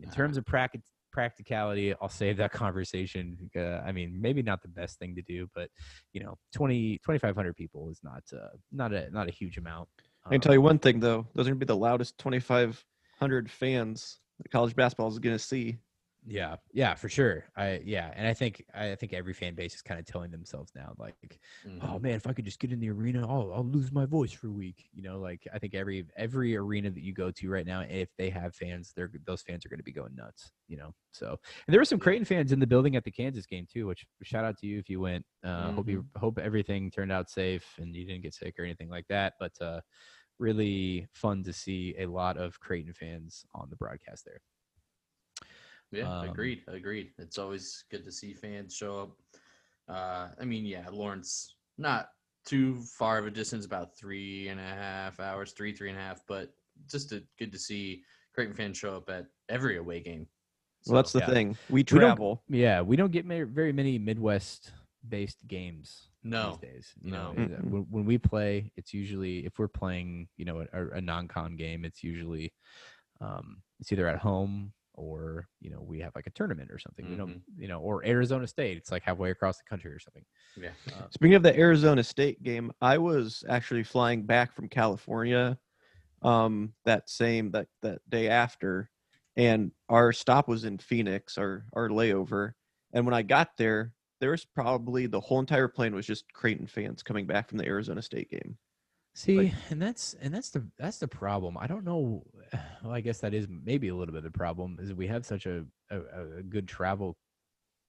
In Nah. terms of prac- practicality, I'll save that conversation. Uh, I mean, maybe not the best thing to do, but you know, 20, 2,500 people is not uh, not a not a huge amount. I can Um, tell you one thing though; those are gonna be the loudest 2,500 fans that college basketball is gonna see. Yeah, yeah, for sure. I yeah, and I think I think every fan base is kind of telling themselves now, like, oh Mhm. man, if I could just get in the arena, I'll I'll lose my voice for a week. You know, like I think every every arena that you go to right now, if they have fans, they're those fans are going to be going nuts. You know, so and there were some Creighton fans in the building at the Kansas game too. Which shout out to you if you went. Uh, Hope you hope everything turned out safe and you didn't get sick or anything like that. But uh, really fun to see a lot of Creighton fans on the broadcast there. Yeah, Um, agreed. Agreed. It's always good to see fans show up. Uh, I mean, yeah, Lawrence, not too far of a distance, about three and a half hours, three, three and a half, but just a, good to see Creighton fans show up at every away game. Well, that's the yeah. thing. We We travel. Yeah, we don't get very many Midwest-based games no. these days. You No. uh, Mm-mm. when, when we play, it's usually if we're playing, you know, a, a non-con game, it's usually um, it's either at home or you know we have like a tournament or something. We don't, you know, or Arizona State. It's like halfway across the country or something. Yeah. Uh, Speaking of the Arizona State game, I was actually flying back from California um that same that that day after and our stop was in Phoenix our our layover and when I got there there was probably the whole entire plane was just Creighton fans coming back from the Arizona State game. See, and that's and that's the that's the problem. I don't know. Well, I guess that is maybe a little bit of the problem is we have such a a, a good travel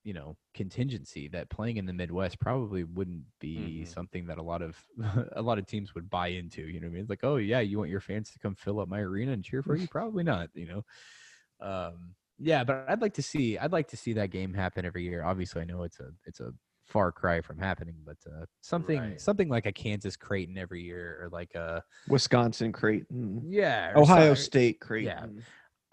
you know contingency that playing in the Midwest probably wouldn't be Mhm. something that a lot of a lot of teams would buy into. You know what I mean? It's like, oh yeah, you want your fans to come fill up my arena and cheer for you? Probably not. You know. Um, yeah, but I'd like to see I'd like to see that game happen every year. Obviously, I know it's a it's a far cry from happening, but uh, something Right. something like a Kansas Creighton every year, or like a Wisconsin, Creighton, yeah, Ohio so- State, Creighton.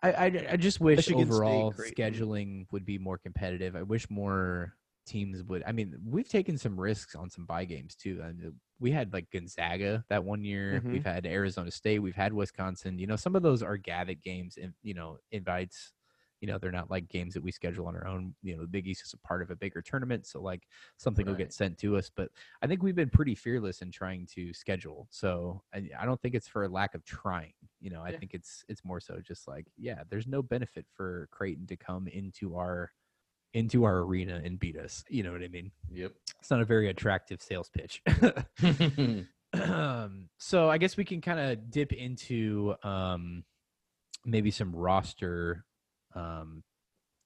I, I, I just wish Michigan overall scheduling would be more competitive. I wish more teams would. I mean, we've taken some risks on some buy games too. And uh, we had like Gonzaga that one year. Mhm. We've had Arizona State. We've had Wisconsin. You know, some of those are Gavitt games. And you know, invites. You know, they're not like games that we schedule on our own. You know, the Big East is a part of a bigger tournament, so like something will get sent to us. But I think we've been pretty fearless in trying to schedule. So I, I don't think it's for a lack of trying. You know, I Yeah. think it's it's more so just like, yeah, there's no benefit for Creighton to come into our into our arena and beat us. You know what I mean? Yep. It's not a very attractive sales pitch. um, so I guess we can kind of dip into um, maybe some roster um,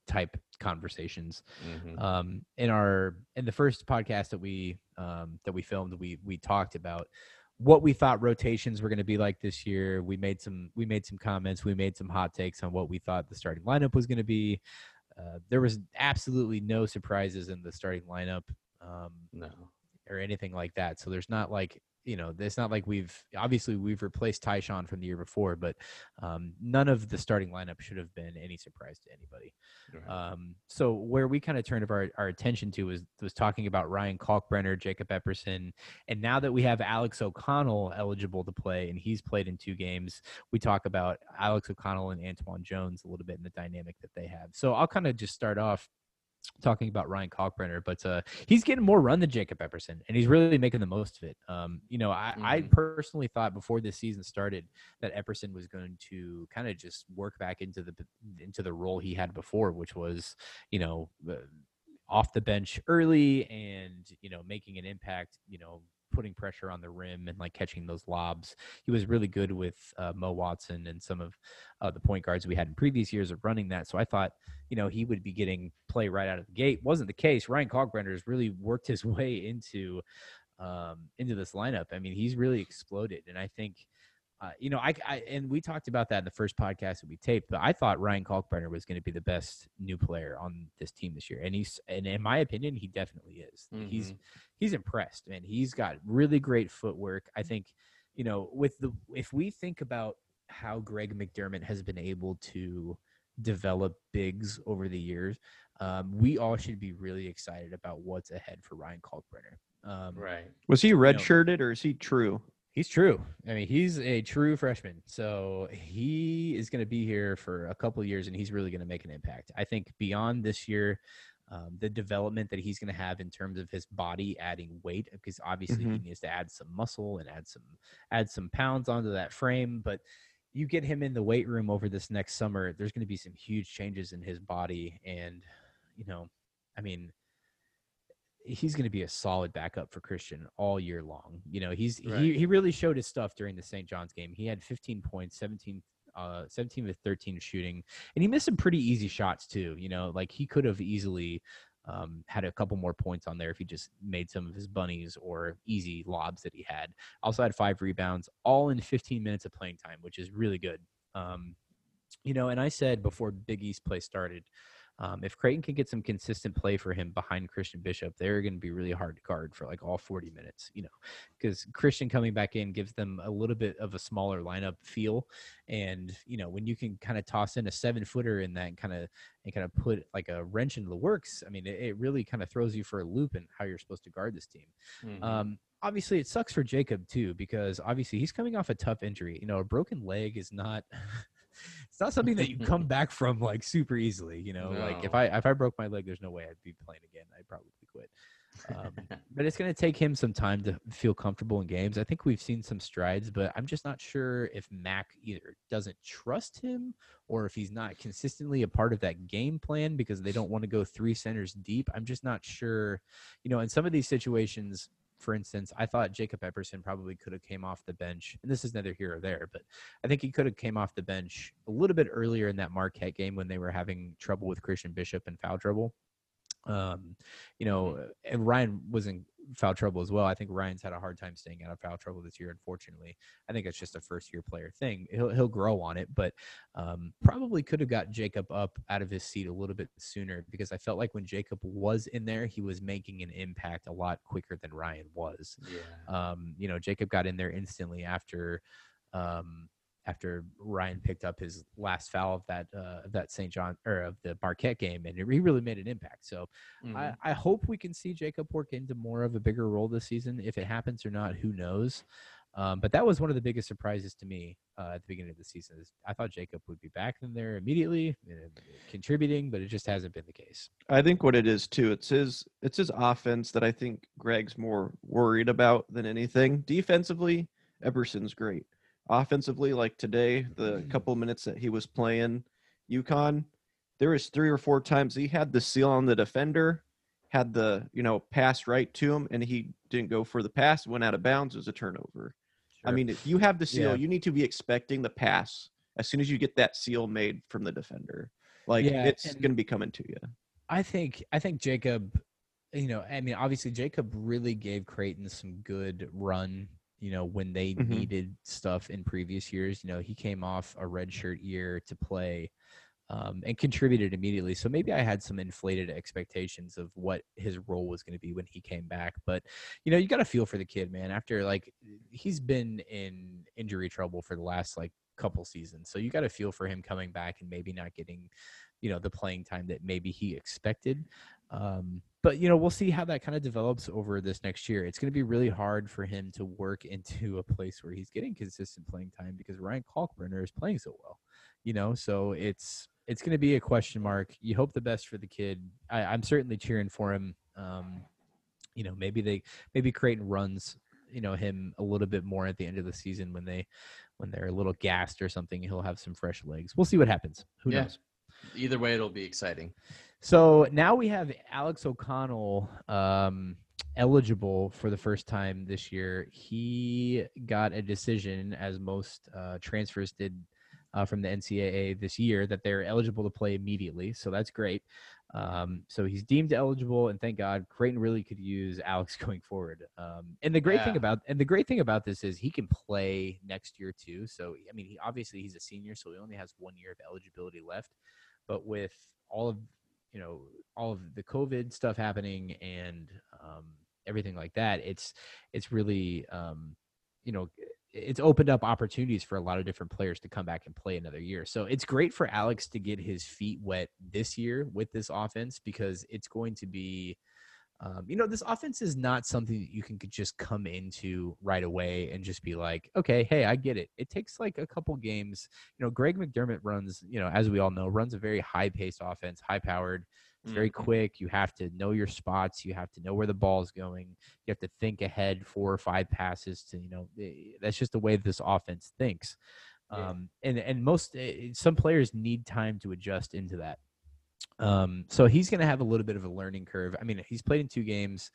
type conversations. Mhm. um in our in the first podcast that we um that we filmed we we talked about what we thought rotations were going to be like this year. We made some we made some comments. We made some hot takes on what we thought the starting lineup was going to be. Uh, there was absolutely no surprises in the starting lineup um No. or anything like that. So there's not like you know it's not like we've obviously we've replaced Ty-Shon from the year before but um none of the starting lineup should have been any surprise to anybody Right. um, so where we kind of turned our, our attention to was was talking about Ryan Kalkbrenner, Jacob Epperson, and now that we have Alex O'Connell eligible to play and he's played in two games, we talk about Alex O'Connell and Antwann Jones a little bit in the dynamic that they have. So I'll kind of just start off talking about Ryan Kalkbrenner, but uh, he's getting more run than Jacob Epperson, and he's really making the most of it. Um, you know, I, I Mhm. personally thought before this season started that Epperson was going to kind of just work back into the into the role he had before, which was, you know, uh, off the bench early and you know making an impact. You know, putting pressure on the rim and like catching those lobs. He was really good with uh, Mo Watson and some of uh, the point guards we had in previous years of running that. So I thought, you know, he would be getting play right out of the gate. Wasn't the case. Ryan Kalkbrenner has really worked his way into um, into this lineup. I mean, he's really exploded, and I think. Uh, you know, I, I and we talked about that in the first podcast that we taped, but I thought Ryan Kalkbrenner was going to be the best new player on this team this year, and he's and in my opinion, he definitely is. He's Mhm. he's impressed, man. He's got really great footwork. I think, you know, with the if we think about how Greg McDermott has been able to develop bigs over the years, um, we all should be really excited about what's ahead for Ryan Kalkbrenner. Um, Right. Was he redshirted or is he true? He's true. I mean, he's a true freshman. So he is going to be here for a couple of years and he's really going to make an impact. I think beyond this year, um, the development that he's going to have in terms of his body adding weight, because obviously he needs to add some muscle and add some add some pounds onto that frame. But you get him in the weight room over this next summer, there's going to be some huge changes in his body. And, you know, I mean, he's going to be a solid backup for Christian all year long. You know, he's he, Right. he really showed his stuff during the St. John's game. He had 15 points, 17 uh 17 with 13 shooting, and he missed some pretty easy shots too. You know, like he could have easily um, had a couple more points on there if he just made some of his bunnies or easy lobs that he had. Also had five rebounds, all in 15 minutes of playing time, which is really good. Um, you know, and I said before Big East play started, um, if Creighton can get some consistent play for him behind Christian Bishop, they're going to be really hard to guard for like all 40 minutes, you know, because Christian coming back in gives them a little bit of a smaller lineup feel. And, you know, when you can kind of toss in a seven footer in that kind of, and kind of put like a wrench into the works, I mean, it, it really kind of throws you for a loop in how you're supposed to guard this team. Mhm. Um, obviously, it sucks for Jacob too because obviously he's coming off a tough injury. You know, a broken leg is not. it's not something that you come back from like super easily. You know, like if I if I broke my leg, there's no way I'd be playing again. I'd probably quit. Um, but it's going to take him some time to feel comfortable in games. I think we've seen some strides, but I'm just not sure if Mac either doesn't trust him or if he's not consistently a part of that game plan because they don't want to go three centers deep. I'm just not sure. You know, in some of these situations, for instance, I thought Jacob Epperson probably could have came off the bench, and this is neither here or there, but I think he could have came off the bench a little bit earlier in that Marquette game when they were having trouble with Christian Bishop and foul trouble. Um, you know, and Ryan was in foul trouble as well. I think Ryan's had a hard time staying out of foul trouble this year. Unfortunately, I think it's just a first year player thing. He'll he'll grow on it, but um, probably could have got Jacob up out of his seat a little bit sooner because I felt like when Jacob was in there, he was making an impact a lot quicker than Ryan was. Yeah. Um, you know, Jacob got in there instantly after. Um, after Ryan picked up his last foul of that uh, of that St. John or of the Marquette game, and he really made an impact. So Mhm. I, I hope we can see Jacob work into more of a bigger role this season. If it happens or not, who knows? Um, but that was one of the biggest surprises to me uh, at the beginning of the season. Is I thought Jacob would be back in there immediately, uh, contributing, but it just hasn't been the case. I think what it is too, it's his it's his offense that I think Greg's more worried about than anything. Defensively, Epperson's great. Offensively, like today, the mm. couple minutes that he was playing UConn, there was three or four times he had the seal on the defender, had the you know pass right to him, and he didn't go for the pass, went out of bounds, it was a turnover. I mean, if you have the seal, Yeah. you need to be expecting the pass as soon as you get that seal made from the defender. Like Yeah, it's going to be coming to you. I think I think Jacob, you know, I mean, obviously Jacob really gave Creighton some good run. You know, when they Mhm. needed stuff in previous years. You know, he came off a redshirt year to play. Um, and contributed immediately. So maybe I had some inflated expectations of what his role was going to be when he came back. But you know, you got to feel for the kid, man. After like he's been in injury trouble for the last like couple seasons, so you got to feel for him coming back and maybe not getting you know the playing time that maybe he expected. Um, but you know we'll see how that kind of develops over this next year. It's going to be really hard for him to work into a place where he's getting consistent playing time because ryan kalkbrenner is playing so well you know? So it's it's going to be a question mark. You hope the best for the kid. I, i'm certainly cheering for him. Um, you know maybe they maybe creighton runs you know him a little bit more at the end of the season when they when they're a little gassed or something he'll have some fresh legs. We'll see what happens. Who Yeah. knows Either way, it'll be exciting. so now we have Alex O'Connell um, eligible for the first time this year. He got a decision, as most uh, transfers did uh, from the NCAA this year, that they're eligible to play immediately. So that's great. Um, so he's deemed eligible, and thank God, Creighton really could use Alex going forward. Um, and the great thing about and the great thing about this is he can play next year too. So I mean, he obviously he's a senior, so he only has one year of eligibility left. But with all of you know all of the COVID stuff happening and um, everything like that, it's it's really um, you know it's opened up opportunities for a lot of different players to come back and play another year. So it's great for Alex to get his feet wet this year with this offense because it's going to be um, you know, this offense is not something that you can just come into right away and just be like, okay, hey, I get it. It takes like a couple games. You know, Greg McDermott runs, you know, as we all know, runs a very high paced offense, high powered. It's very Mhm. quick. You have to know your spots. You have to know where the ball's going. You have to think ahead four or five passes to, you know, eh, that's just the way this offense thinks. Yeah. Um, and and most eh, some players need time to adjust into that. Um, so he's going to have a little bit of a learning curve. I mean, he's played in two games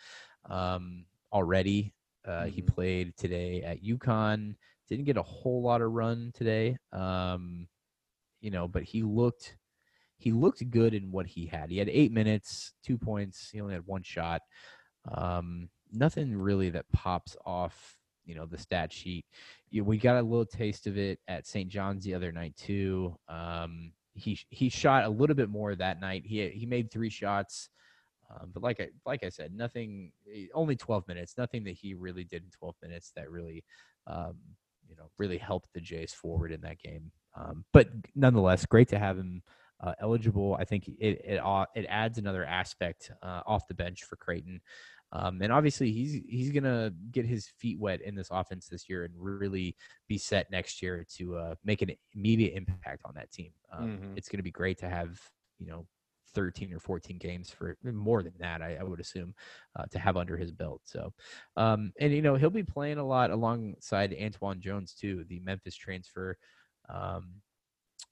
um, already. Uh, He Mhm. played today at UConn. Didn't get a whole lot of run today, um, you know, but he looked he looked good in what he had. He had eight minutes, two points. He only had one shot. Um, nothing really that pops off, you know, the stat sheet. You, we got a little taste of it at St. John's the other night too. Um, he he shot a little bit more that night. He he made three shots, um, but like I like I said, nothing. eh, Only twelve minutes. Nothing that he really did in twelve minutes that really, um, you know, really helped the Jays forward in that game. Um, but nonetheless, great to have him uh, eligible. I think it it it adds another aspect uh, off the bench for Creighton. Um, and obviously, he's he's gonna get his feet wet in this offense this year and really be set next year to uh, make an immediate impact on that team. Um, Mhm. It's gonna be great to have you know 13 or 14 games for more than that, I, I would assume, uh, to have under his belt. So, um, and you know he'll be playing a lot alongside Antwann Jones too, the Memphis transfer. Um,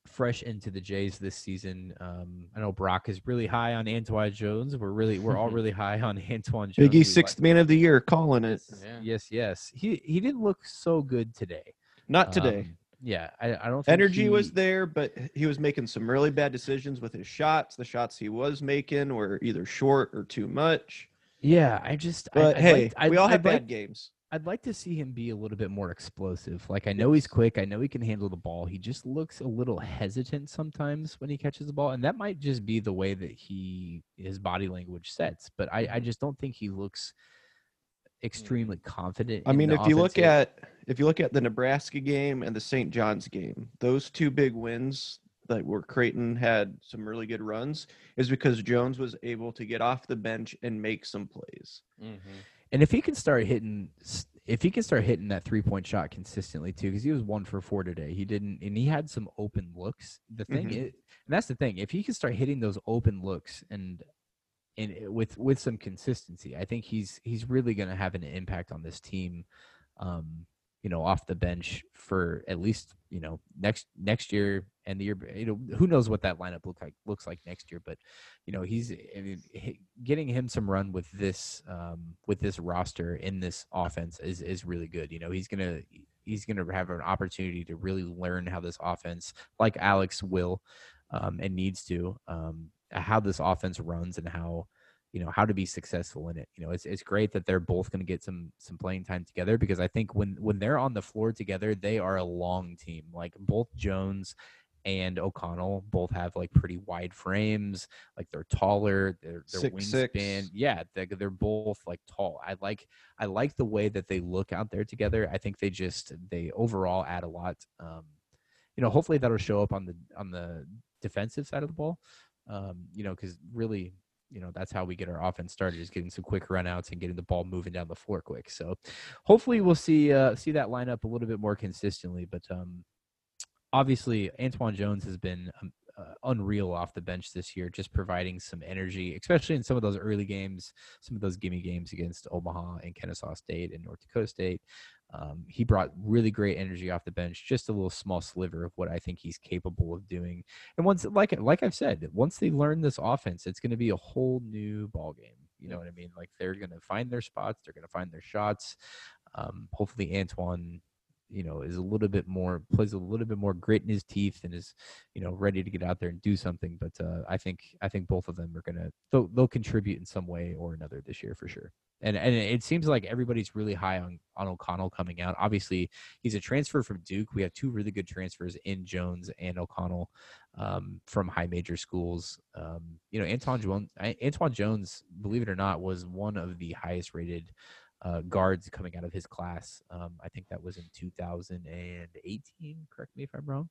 fresh into the Jays this season. Um, I know Brock is really high on Antwann Jones. We're really we're all really high on Antwann Jones. We Biggie like- sixth man of the year, calling it. Yeah. Yes, yes. He he didn't look so good today. Not today. Um, Yeah, I, I don't. Think Energy was there, but he was making some really bad decisions with his shots. The shots he was making were either short or too much. Yeah, I just. But I'd hey, like- I'd- we all I'd have like- bad games. I'd like to see him be a little bit more explosive. Like I know he's quick, I know he can handle the ball. He just looks a little hesitant sometimes when he catches the ball, and that might just be the way that he his body language sets. But I, I just don't think he looks extremely confident. Mm. I mean, if you look at if you look at the Nebraska game and the St. John's game, those two big wins that where Creighton had some really good runs is because Jones was able to get off the bench and make some plays. And if he can start hitting, if he can start hitting that three point shot consistently too, because he was one for four today, he didn't, and he had some open looks. The thing Mhm. is, and that's the thing, if he can start hitting those open looks and and with with some consistency, I think he's he's really going to have an impact on this team. Um, you know, off the bench for at least you know next next year and the year. You know, who knows what that lineup look like looks like next year, but you know he's I mean, getting him some run with this um, with this roster in this offense is is really good. You know he's gonna he's gonna have an opportunity to really learn how this offense, like Alex will um, and needs to, um, how this offense runs and how you know how to be successful in it. You know it's it's great that they're both gonna get some some playing time together because I think when when they're on the floor together they are a long team. Like both Jones and O'Connell both have like pretty wide frames. Like they're taller. Their their Six, six. wingspan, yeah, they're, they're both like tall. I like I like the way that they look out there together. I think they just they overall add a lot. Um, you know, hopefully that'll show up on the on the defensive side of the ball. Um, you know, because really, you know, that's how we get our offense started is getting some quick runouts and getting the ball moving down the floor quick. So hopefully we'll see uh see that line up a little bit more consistently. But um obviously Antwann Jones has been um, uh, unreal off the bench this year, just providing some energy, especially in some of those early games, some of those gimme games against Omaha and Kennesaw State and North Dakota State. Um, he brought really great energy off the bench, just a little small sliver of what I think he's capable of doing. And once, like like I've said, once they learn this offense, it's going to be a whole new ball game. You know what I mean? Like they're going to find their spots, they're going to find their shots. Um, hopefully, Antwann you know is a little bit more plays a little bit more grit in his teeth and is you know ready to get out there and do something but uh, i think i think both of them are gonna they'll, they'll contribute in some way or another this year for sure. And and it seems like everybody's really high on on o'connell coming out. Obviously he's a transfer from duke. We have two really good transfers in jones and o'connell um, from high major schools. Um, you know antwann jones antwann jones believe it or not was one of the highest rated uh, guards coming out of his class. Um, I think that was in 2018. Correct me if I'm wrong.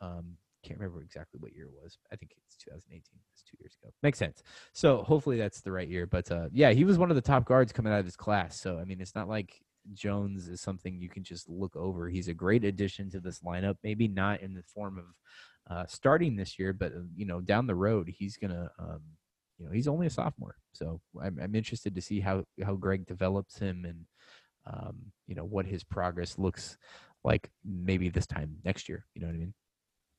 Um, can't remember exactly what year it was. I think it's 2018. It's two years ago. Makes sense. So hopefully that's the right year. But uh, yeah, he was one of the top guards coming out of his class. So I mean, it's not like Jones is something you can just look over. He's a great addition to this lineup. Maybe not in the form of uh, starting this year, but uh, you know, down the road, he's gonna. Um, you know, he's only a sophomore, so I'm, I'm interested to see how how Greg develops him and um, you know what his progress looks like maybe this time next year. You know what I mean?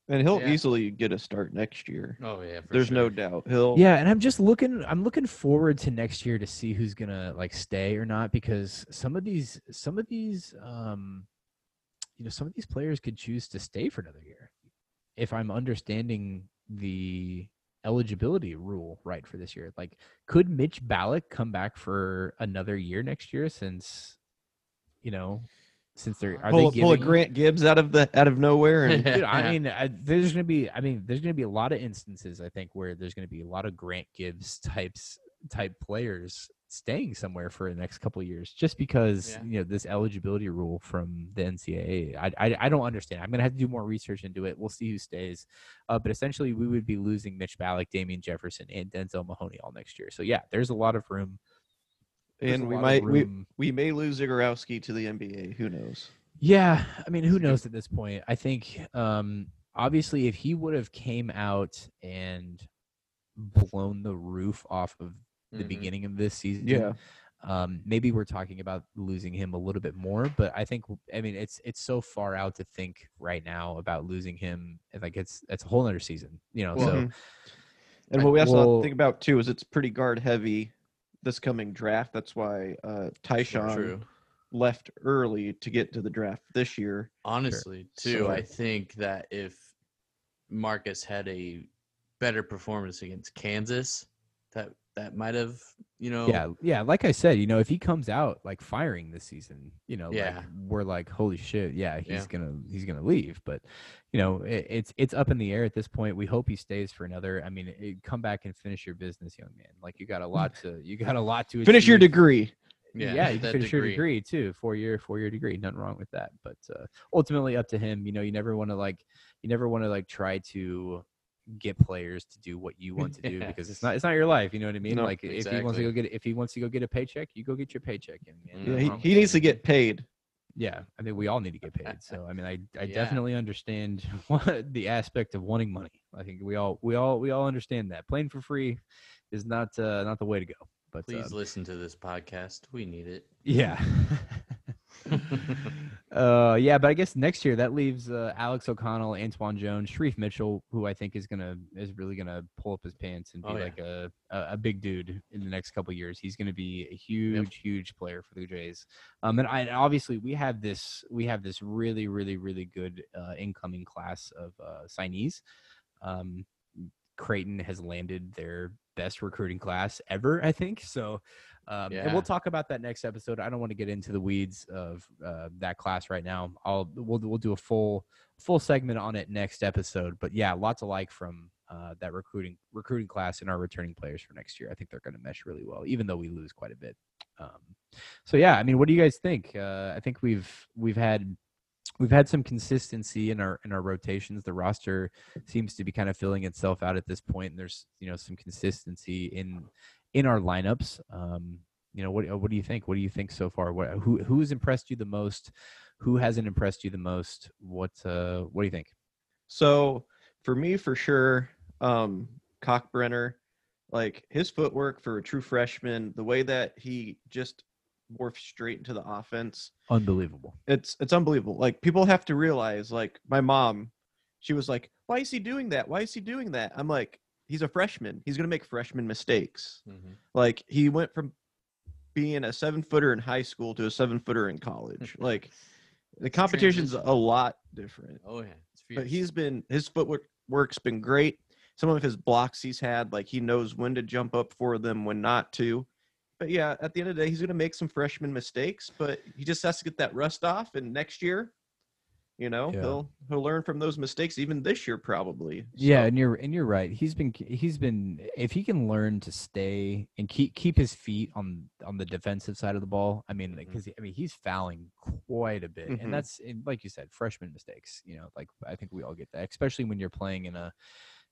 And he'll Yeah. easily get a start next year. Oh yeah, for There's no doubt. He'll Yeah, and I'm just looking. I'm looking forward to next year to see who's gonna like stay or not because some of these, some of these, um, you know, some of these players could choose to stay for another year. If I'm understanding the eligibility rule right for this year, like could Mitch Ballock come back for another year next year since, you know, since they're are pull, they pull a giving- Grant Gibbs out of the out of nowhere and Dude, I mean, I, there's gonna be, I mean, there's gonna be a lot of instances, I think, where there's gonna be a lot of Grant Gibbs types type players staying somewhere for the next couple of years, just because Yeah. you know this eligibility rule from the NCAA. I, I I don't understand. I'm gonna have to do more research into it. We'll see who stays, uh, but essentially, we would be losing Mitch Ballock, Damien Jefferson, and Denzel Mahoney all next year. So yeah, there's a lot of room. There's and we might we, we may lose Zegarowski to the NBA. Who knows? Yeah, I mean, who knows at this point? I think um obviously if he would have came out and blown the roof off of the Mhm. beginning of this season, Yeah. um maybe we're talking about losing him a little bit more, but I think I mean it's it's so far out to think right now about losing him like it's it's a whole other season, you know. Well, so Mhm. And what we also have well- think about too is it's pretty guard heavy this coming draft. That's why uh True, Ty-Shon True. left early to get to the draft this year. Honestly, too, So- I think that if Marcus had a better performance against Kansas, that that might have, you know, Yeah, yeah. Like I said, you know, if he comes out like firing this season, you know, Yeah. like, we're like, holy shit, yeah, he's Yeah. gonna he's gonna leave. But you know, it, it's it's up in the air at this point. We hope he stays for another. I mean, it, come back and finish your business, young man. Like you got a lot to you got a lot to Finish your degree. Yeah, Yeah, you can that finish your degree. degree too, four year four year degree. Nothing wrong with that. But uh, ultimately, up to him. You know, you never want to like you never want to like try to get players to do what you want to do because it's not it's not your life. You know what I mean? No, like if he wants to go get if he wants to go get a paycheck, you go get your paycheck. Yeah, Yeah, he, he needs to get paid. Yeah, I mean, we all need to get paid. So I mean, I I Yeah. definitely understand what the aspect of wanting money. I think we all we all we all understand that playing for free is not uh, not the way to go. But please um, listen to this podcast. We need it. yeah. uh, yeah, but I guess next year that leaves uh, Alex O'Connell, Antwann Jones, Shereef Mitchell, who I think is gonna is really gonna pull up his pants and be Oh, yeah. like a, a a big dude in the next couple years. He's gonna be a huge huge player for the Jays. Um, and I obviously we have this we have this really really really good uh, incoming class of uh, signees. Um, Creighton has landed their best recruiting class ever, I think. So, um, and we'll talk about that next episode. I don't want to get into the weeds of uh, that class right now. I'll we'll we'll do a full full segment on it next episode. But yeah, lots to like from uh, that recruiting recruiting class and our returning players for next year. I think they're going to mesh really well, even though we lose quite a bit. Um, so yeah, I mean, what do you guys think? Uh, I think we've we've had we've had some consistency in our in our rotations. The roster seems to be kind of filling itself out at this point, and there's you know some consistency in in our lineups. Um, you know, what what do you think? What do you think so far? What who who has impressed you the most? Who hasn't impressed you the most? What uh what do you think? So for me, for sure, um, Kalkbrenner, like his footwork for a true freshman, the way that he just morphed straight into the offense, Unbelievable. it's it's unbelievable. Like people have to realize, like my mom, she was like, "Why is he doing that? Why is he doing that?" I'm like, "He's a freshman. He's gonna make freshman mistakes." Mhm. Like he went from being a seven footer in high school to a seven footer in college. like the competition's a lot different Oh yeah, it's but he's been his footwork work's been great. Some of his blocks he's had, like he knows when to jump up for them, when not to. But yeah, at the end of the day, he's gonna make some freshman mistakes, but he just has to get that rust off. And next year, you know, Yeah. he'll he'll learn from those mistakes. Even this year, probably. Yeah, and you're and you're right. He's been he's been if he can learn to stay and keep keep his feet on on the defensive side of the ball. I mean, because I mean he's fouling quite a bit, Mhm. and that's like you said, freshman mistakes. You know, like I think we all get that, especially when you're playing in a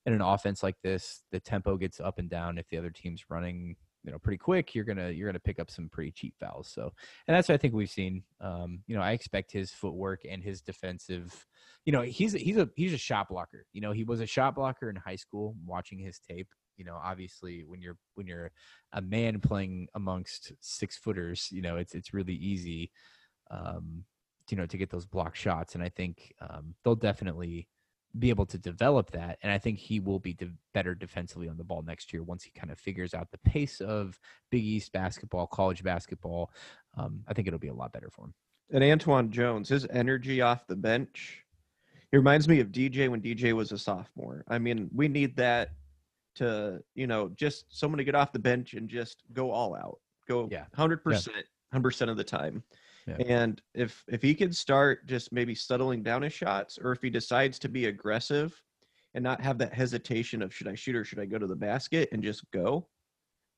in an offense like this. The tempo gets up and down if the other team's running. You know, pretty quick. You're gonna you're gonna pick up some pretty cheap fouls. So, and that's what I think we've seen. Um, you know, I expect his footwork and his defensive you know he's he's a he's a shot blocker you know he was a shot blocker in high school watching his tape you know obviously when you're when you're a man playing amongst six footers you know it's it's really easy um you know to get those block shots and i think um they'll definitely be able to develop that and i think he will be de- better defensively on the ball next year once he kind of figures out the pace of big east basketball college basketball um i think it'll be a lot better for him and Antwann Jones, his energy off the bench, he reminds me of DJ when DJ was a sophomore. I mean, we need that to, you know, just someone to get off the bench and just go all out, go Yeah. hundred percent, hundred percent of the time. Yeah. And if if he could start just maybe settling down his shots, or if he decides to be aggressive and not have that hesitation of should I shoot or should I go to the basket and just go,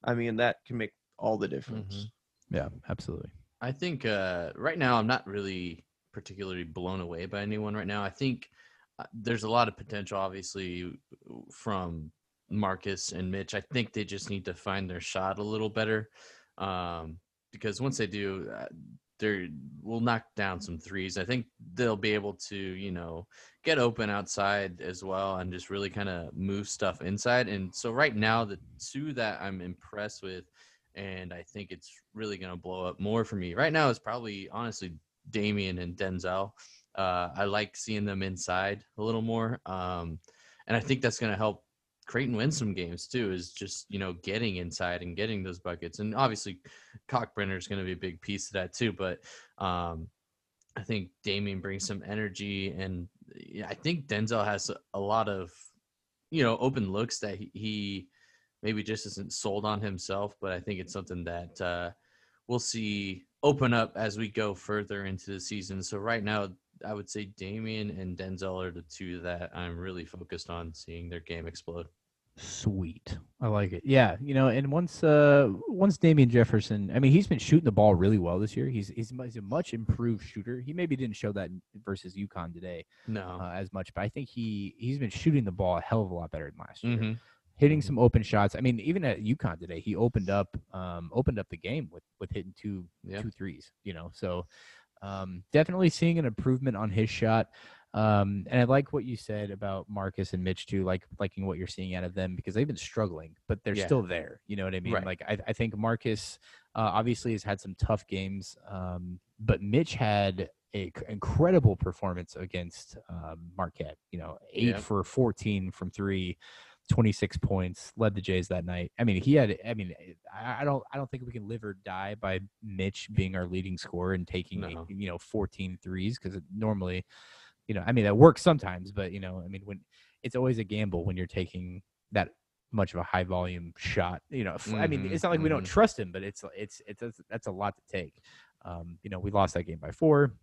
I mean, that can make all the difference. Mhm. yeah absolutely I think uh, right now I'm not really particularly blown away by anyone right now. I think uh, there's a lot of potential, obviously, from Marcus and Mitch. I think they just need to find their shot a little better um, because once they do, uh, they will knock down some threes. I think they'll be able to, you know, get open outside as well and just really kind of move stuff inside. And so right now, the two that I'm impressed with and I think it's really going to blow up more for me. Right now, is probably honestly Damien and Denzel. Uh, I like seeing them inside a little more, um, and I think that's going to help Creighton wins some games too. Is just you know getting inside and getting those buckets, and obviously Kalkbrenner is going to be a big piece of that too. But um, I think Damien brings some energy, and I think Denzel has a, a lot of you know open looks that he, he maybe just isn't sold on himself. But I think it's something that uh, we'll see open up as we go further into the season. So right now, I would say Damien and Denzel are the two that I'm really focused on seeing their game explode. Sweet. I like it. Yeah, you know, and once uh once Damien Jefferson, I mean, he's been shooting the ball really well this year. He's he's, he's a much improved shooter. He maybe didn't show that versus UConn today No. uh, as much, but I think he he's been shooting the ball a hell of a lot better than last year. hmm Hitting Mhm. some open shots. I mean, even at UConn today, he opened up um opened up the game with with hitting two Yeah. two threes, you know. So um definitely seeing an improvement on his shot. Um, and I like what you said about Marcus and Mitch too, like liking what you're seeing out of them because they've been struggling, but they're Yeah. still there. You know what I mean? Right. Like I, I think Marcus uh, obviously has had some tough games, um, but Mitch had a c- incredible performance against um, Marquette. You know, eight Yeah. for 14 from three. 26 points led the jays that night. I mean he had i mean i, don't i don't think we can live or die by mitch being our leading scorer and taking No. you know 14 threes because normally you know i mean that works sometimes but you know i mean when it's always a gamble when you're taking that much of a high volume shot you know I mean Mhm, it's not like we don't mhm. trust him but it's it's it's that's, that's a lot to take. Um you know we lost that game by four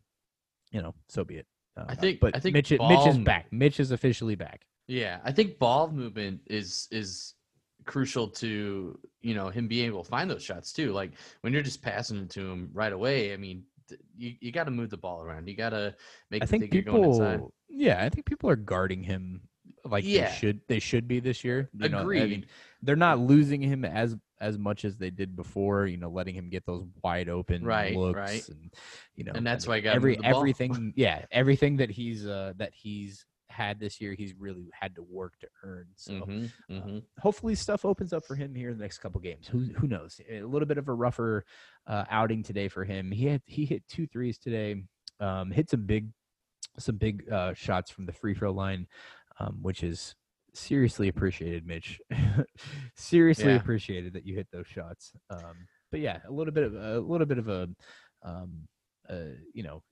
you know so be it. Uh, I think- but I think mitch, mitch is back. Mitch is officially back Yeah, I think ball movement is is crucial to you know him being able to find those shots too. Like when you're just passing it to him right away, I mean, you you got to move the ball around. You got to make I think think you're going inside. people, yeah, I think people are guarding him like Yeah. they should. They should be this year. You know, I mean, they're not losing him as as much as they did before. You know, letting him get those wide open Right, looks, right. and you know, And that's I why I gotta every the ball. everything. Yeah, everything that he's uh that he's had this year, he's really had to work to earn. So Mhm, uh, mhm. hopefully stuff opens up for him here in the next couple games. Who who knows? A little bit of a rougher uh, outing today for him. He had he hit two threes today. Um, hit some big some big uh, shots from the free throw line, um, which is seriously appreciated, Mitch. seriously Yeah. appreciated that you hit those shots. Um, but yeah, a little bit of a little bit of a um, uh, you know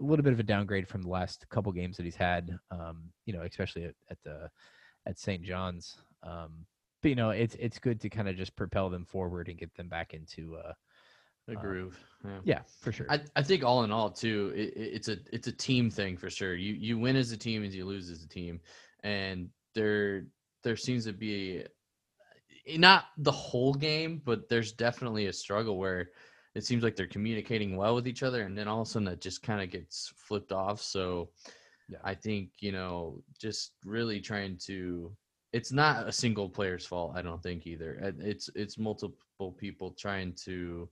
a little bit of a downgrade from the last couple games that he's had. Um, you know, especially at, at the at St. John's. Um, but you know, it's it's good to kind of just propel them forward and get them back into uh, The uh, groove. Yeah. yeah, for sure. I, I think all in all too, it, it- it's a it's a team thing for sure. You you win as a team as you lose as a team, and there there seems to be eh, not the whole game, but there's definitely a struggle where it seems like they're communicating well with each other, and then all of a sudden it just kind of gets flipped off. So Yeah. I think you know just really trying to. It's not a single player's fault, I don't think either. It's it's multiple people trying to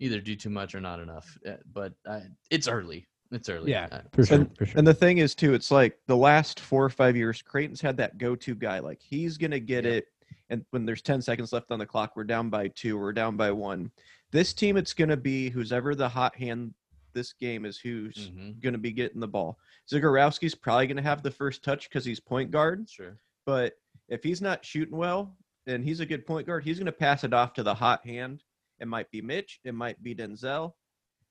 either do too much or not enough. Uh, But uh, it's early. It's early. yeah, for sure, And- for sure. And the thing is, too, it's like the last four or five years, Creighton's had that go-to guy. Like he's gonna get Yep. it, and when there's ten seconds left on the clock, we're down by two, we're down by one. This team, it's gonna be who's ever the hot hand. This game is who's mhm, gonna be getting the ball. Zegarowski's probably gonna have the first touch because he's point guard. Sure. But if he's not shooting well and he's a good point guard, he's gonna pass it off to the hot hand. It might be Mitch. It might be Denzel.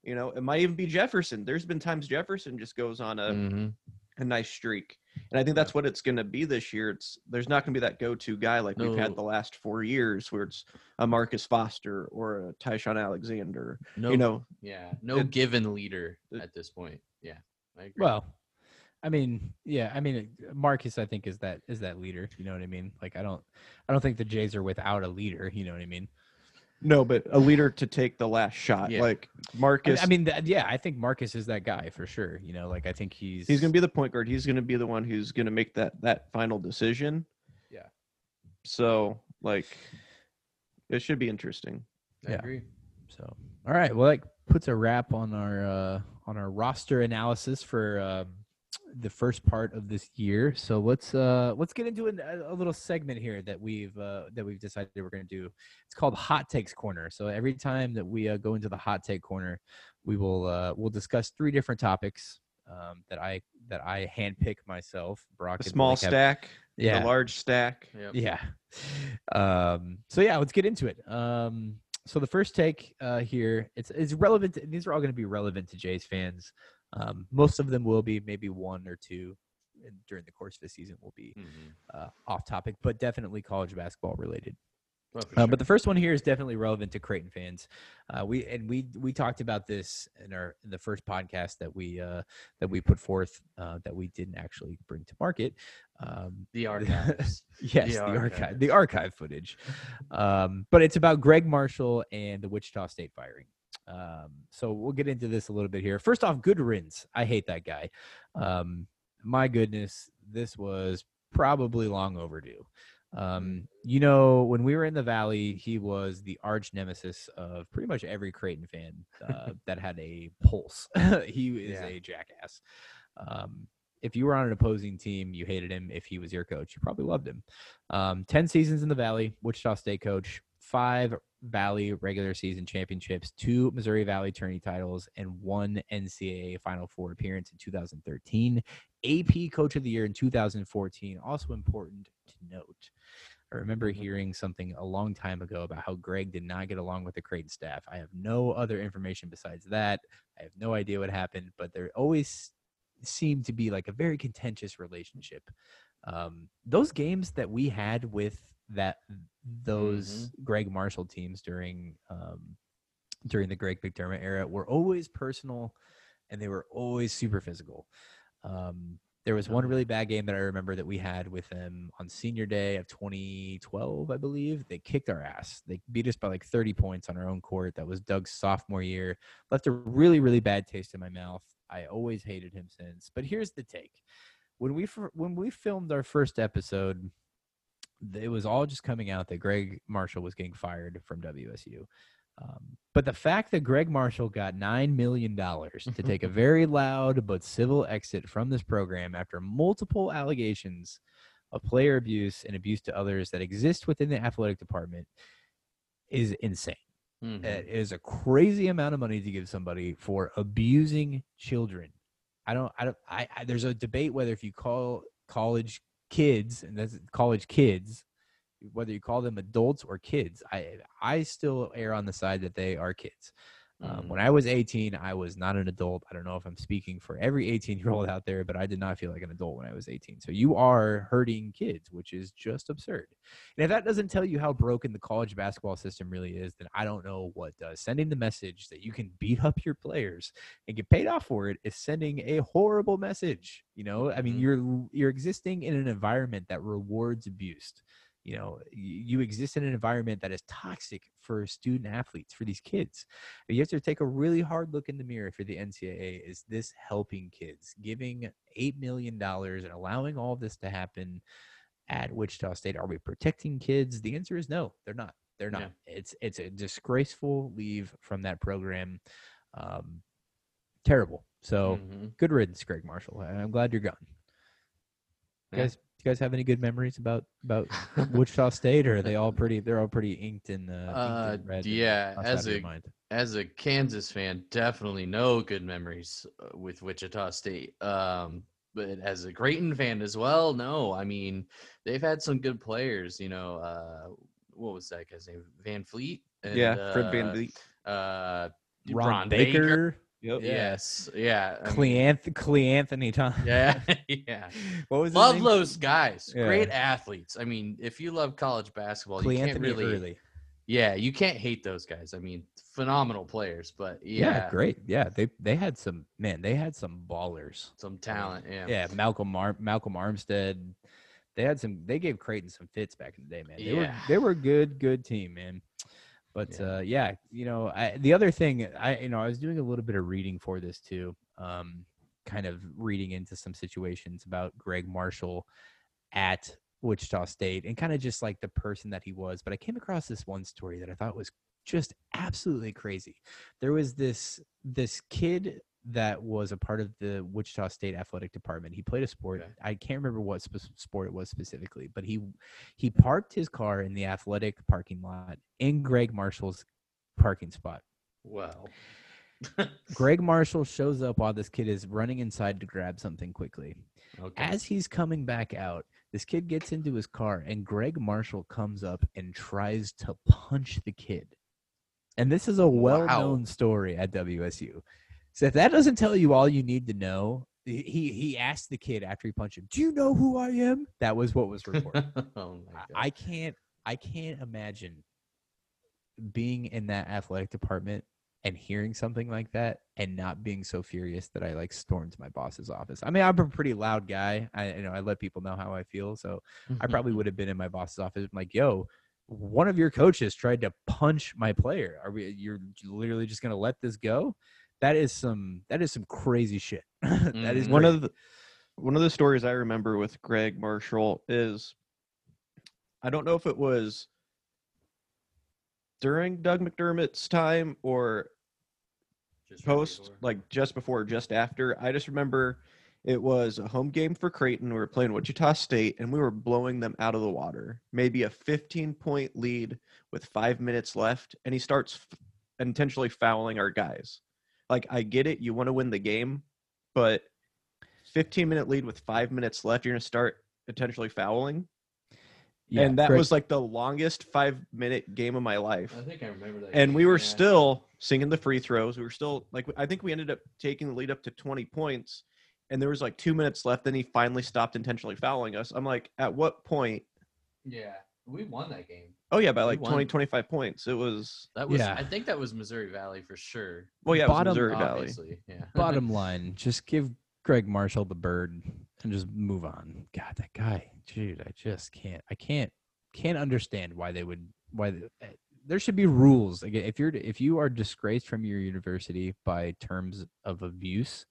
You know, it might even be Jefferson. There's been times Jefferson just goes on a Mhm, a nice streak. And I think that's what it's going to be this year. It's there's not going to be that go-to guy like we've had the last four years, where it's a Marcus Foster or a Ty-Shon Alexander. No, You know, yeah, no it- given leader at this point. Yeah, I agree. well, I mean, yeah, I mean, uh, Marcus, I think is that is that leader. You know what I mean? Like, I don't, I don't think the Jays are without a leader. You know what I mean? No, but a leader to take the last shot. Yeah. Like I mean, Marcus, I mean, that, yeah, I think Marcus is that guy for sure. You know, like I think he's he's going to be the point guard. He's going to be the one who's going to make that that final decision. Yeah. So like, it should be interesting. I yeah. agree. So, all right. Well, that puts a wrap on our uh, on our roster analysis for um, the first part of this year. So let's uh, let's get into an, a, a little segment here that we've uh, that we've decided we're going to do. It's called Hot Takes Corner. So every time that we uh, go into the Hot Take Corner, we will uh, we'll discuss three different topics. um, that I that I handpick myself. Brock, A and small Blake have- stack, yeah, a large stack. Yep. yeah. Um, so yeah, let's get into it. Um, so the first take uh, here, it's it's relevant. To, these are all going to be relevant to Jays fans. Um, most of them will be, maybe one or two in- during the course of the season will be Mhm. uh, off topic, but definitely college basketball related. Well, for Uh, sure. But the first one here is definitely relevant to Creighton fans. Uh, we and we we talked about this in our in the first podcast that we uh, that we put forth uh, that we didn't actually bring to market. Um, the archives. yes, The the, archive, archive. the archive footage. Um, but it's about Gregg Marshall and the Wichita State firing. Um, so we'll get into this a little bit here. First off, good riddance. I hate that guy. Um, my goodness, this was probably long overdue. Um, you know, when we were in the valley, he was the arch nemesis of pretty much every Creighton fan uh, that had a pulse. he is Yeah. a jackass. Um, if you were on an opposing team, you hated him. If he was your coach, you probably loved him. Um, 10 seasons in the Valley, Wichita State coach, five Valley regular season championships, two Missouri Valley tourney titles, and one NCAA Final Four appearance in 2013. AP Coach of the Year in 2014. Also important to note. I remember Mhm. hearing something a long time ago about how Gregg did not get along with the Creighton staff. I have no other information besides that. I have no idea what happened, but there always seemed to be like a very contentious relationship. Um, those games that we had with that those Gregg Marshall teams during um, during the Greg McDermott era were always personal, and they were always super physical. Um, there was one really bad game that I remember that we had with them on senior day of 2012, I believe. They kicked our ass. They beat us by like 30 points on our own court. That was Doug's sophomore year. Left a really, really bad taste in my mouth. I always hated him since. But here's the take: when we when we filmed our first episode, it was all just coming out that Gregg Marshall was getting fired from WSU. Um, but the fact that Gregg Marshall got $9 million to take a very loud but civil exit from this program after multiple allegations of player abuse and abuse to others that exist within the athletic department is insane. Mhm. It is a crazy amount of money to give somebody for abusing children. I don't. I don't. I, I there's a debate whether if you call college kids and that's college kids, whether you call them adults or kids. I I still err on the side that they are kids. Um, when I was 18, I was not an adult. I don't know if I'm speaking for every 18 year old out there, but I did not feel like an adult when I was 18. So you are hurting kids, which is just absurd. And if that doesn't tell you how broken the college basketball system really is, then I don't know what does. Sending the message that you can beat up your players and get paid off for it is sending a horrible message. You know, I mean, Mhm. you're you're existing in an environment that rewards abuse you know you exist in an environment that is toxic for student athletes for these kids. You have to take a really hard look in the mirror for the ncaa is this helping kids giving eight million dollars and allowing all this to happen at wichita state? Are we protecting kids? The answer is no they're not they're not. Yeah. it's it's a disgraceful leave from that program um terrible. So Mhm. good riddance gregg marshall. I'm glad you're gone. Yeah. guys you guys have any good memories about about Wichita State, or are they all pretty? They're all pretty inked in. Uh, Uh, inked in red yeah, as a- mind. as a Kansas fan, definitely no good memories uh, with Wichita State. Um, but as a Creighton fan as well, no. I mean, they've had some good players. You know, uh, what was that guy's name? VanVleet. And, yeah, Fred Van uh, Vleet. Uh, Ron, Baker. Baker, Yep. Yes. Yeah. I mean, Cleanth, Cleanthony Tom. Yeah. yeah. what was Love name? those guys. Yeah. Great athletes. I mean, if you love college basketball, you can't really. Early. Yeah, you can't hate those guys. I mean, phenomenal players, but Yeah. yeah, great. Yeah, they they had some man. They had some ballers. some talent. Yeah. Yeah, Malcolm Mar- Malcolm Armstead. They had some. They gave Creighton some fits back in the day, man. They were Yeah. they were a good good team, man. But Yeah. uh, yeah, you know, I, the other thing, I you know, I was doing a little bit of reading for this too, um, kind of reading into some situations about Gregg Marshall at Wichita State and kind of just like the person that he was. But I came across this one story that I thought was just absolutely crazy. There was this this kid that was a part of the Wichita State athletic department. He played a sport. Okay. I can't remember what sp- sport it was specifically, but he he parked his car in the athletic parking lot in Gregg Marshall's parking spot. Wow. Gregg Marshall shows up while this kid is running inside to grab something quickly. okay. As he's coming back out, this kid gets into his car and Gregg Marshall comes up and tries to punch the kid. And this is a well known story at WSU. So if that doesn't tell you all you need to know, he he asked the kid after he punched him, "Do you know who I am?" That was what was reported. oh my I- god. I can't I can't imagine being in that athletic department and hearing something like that and not being so furious that I like stormed my boss's office. I mean, I'm a pretty loud guy. I you know I let people know how I feel, so I mm-hmm. probably would have been in my boss's office like, "Yo, one of your coaches tried to punch my player. Are we? You're literally just gonna let this go?" That is some that is some crazy shit. that is Mhm. one crazy. of the one of the stories I remember with Gregg Marshall is I don't know if it was during Doug McDermott's time or Just post before. like just before or just after. I just remember it was a home game for Creighton. We were playing Wichita State and we were blowing them out of the water. Maybe a 15 point lead with five minutes left, and he starts f- intentionally fouling our guys. Like, I get it, you want to win the game, but 15 minute lead with five minutes left, you're going to start intentionally fouling. Yeah, and that Greg- was like the longest five minute game of my life I think I remember that. and game, we were yeah. still singing the free throws. We were still like I think we ended up taking the lead up to 20 points and there was like 2 minutes left then he finally stopped intentionally fouling us. I'm like at what point? Yeah, we won that game. Oh yeah, by We like won. 20 25 points. It was That was. Yeah. I think that was Missouri Valley for sure. well yeah, it was Bottom- Missouri Valley. Obviously, yeah. bottom line, just give Gregg Marshall the bird and just move on. God, that guy, dude, I just can't. I can't can't understand why they would why the, eh, there should be rules. Again, if you're if you are disgraced from your university by terms of abuse,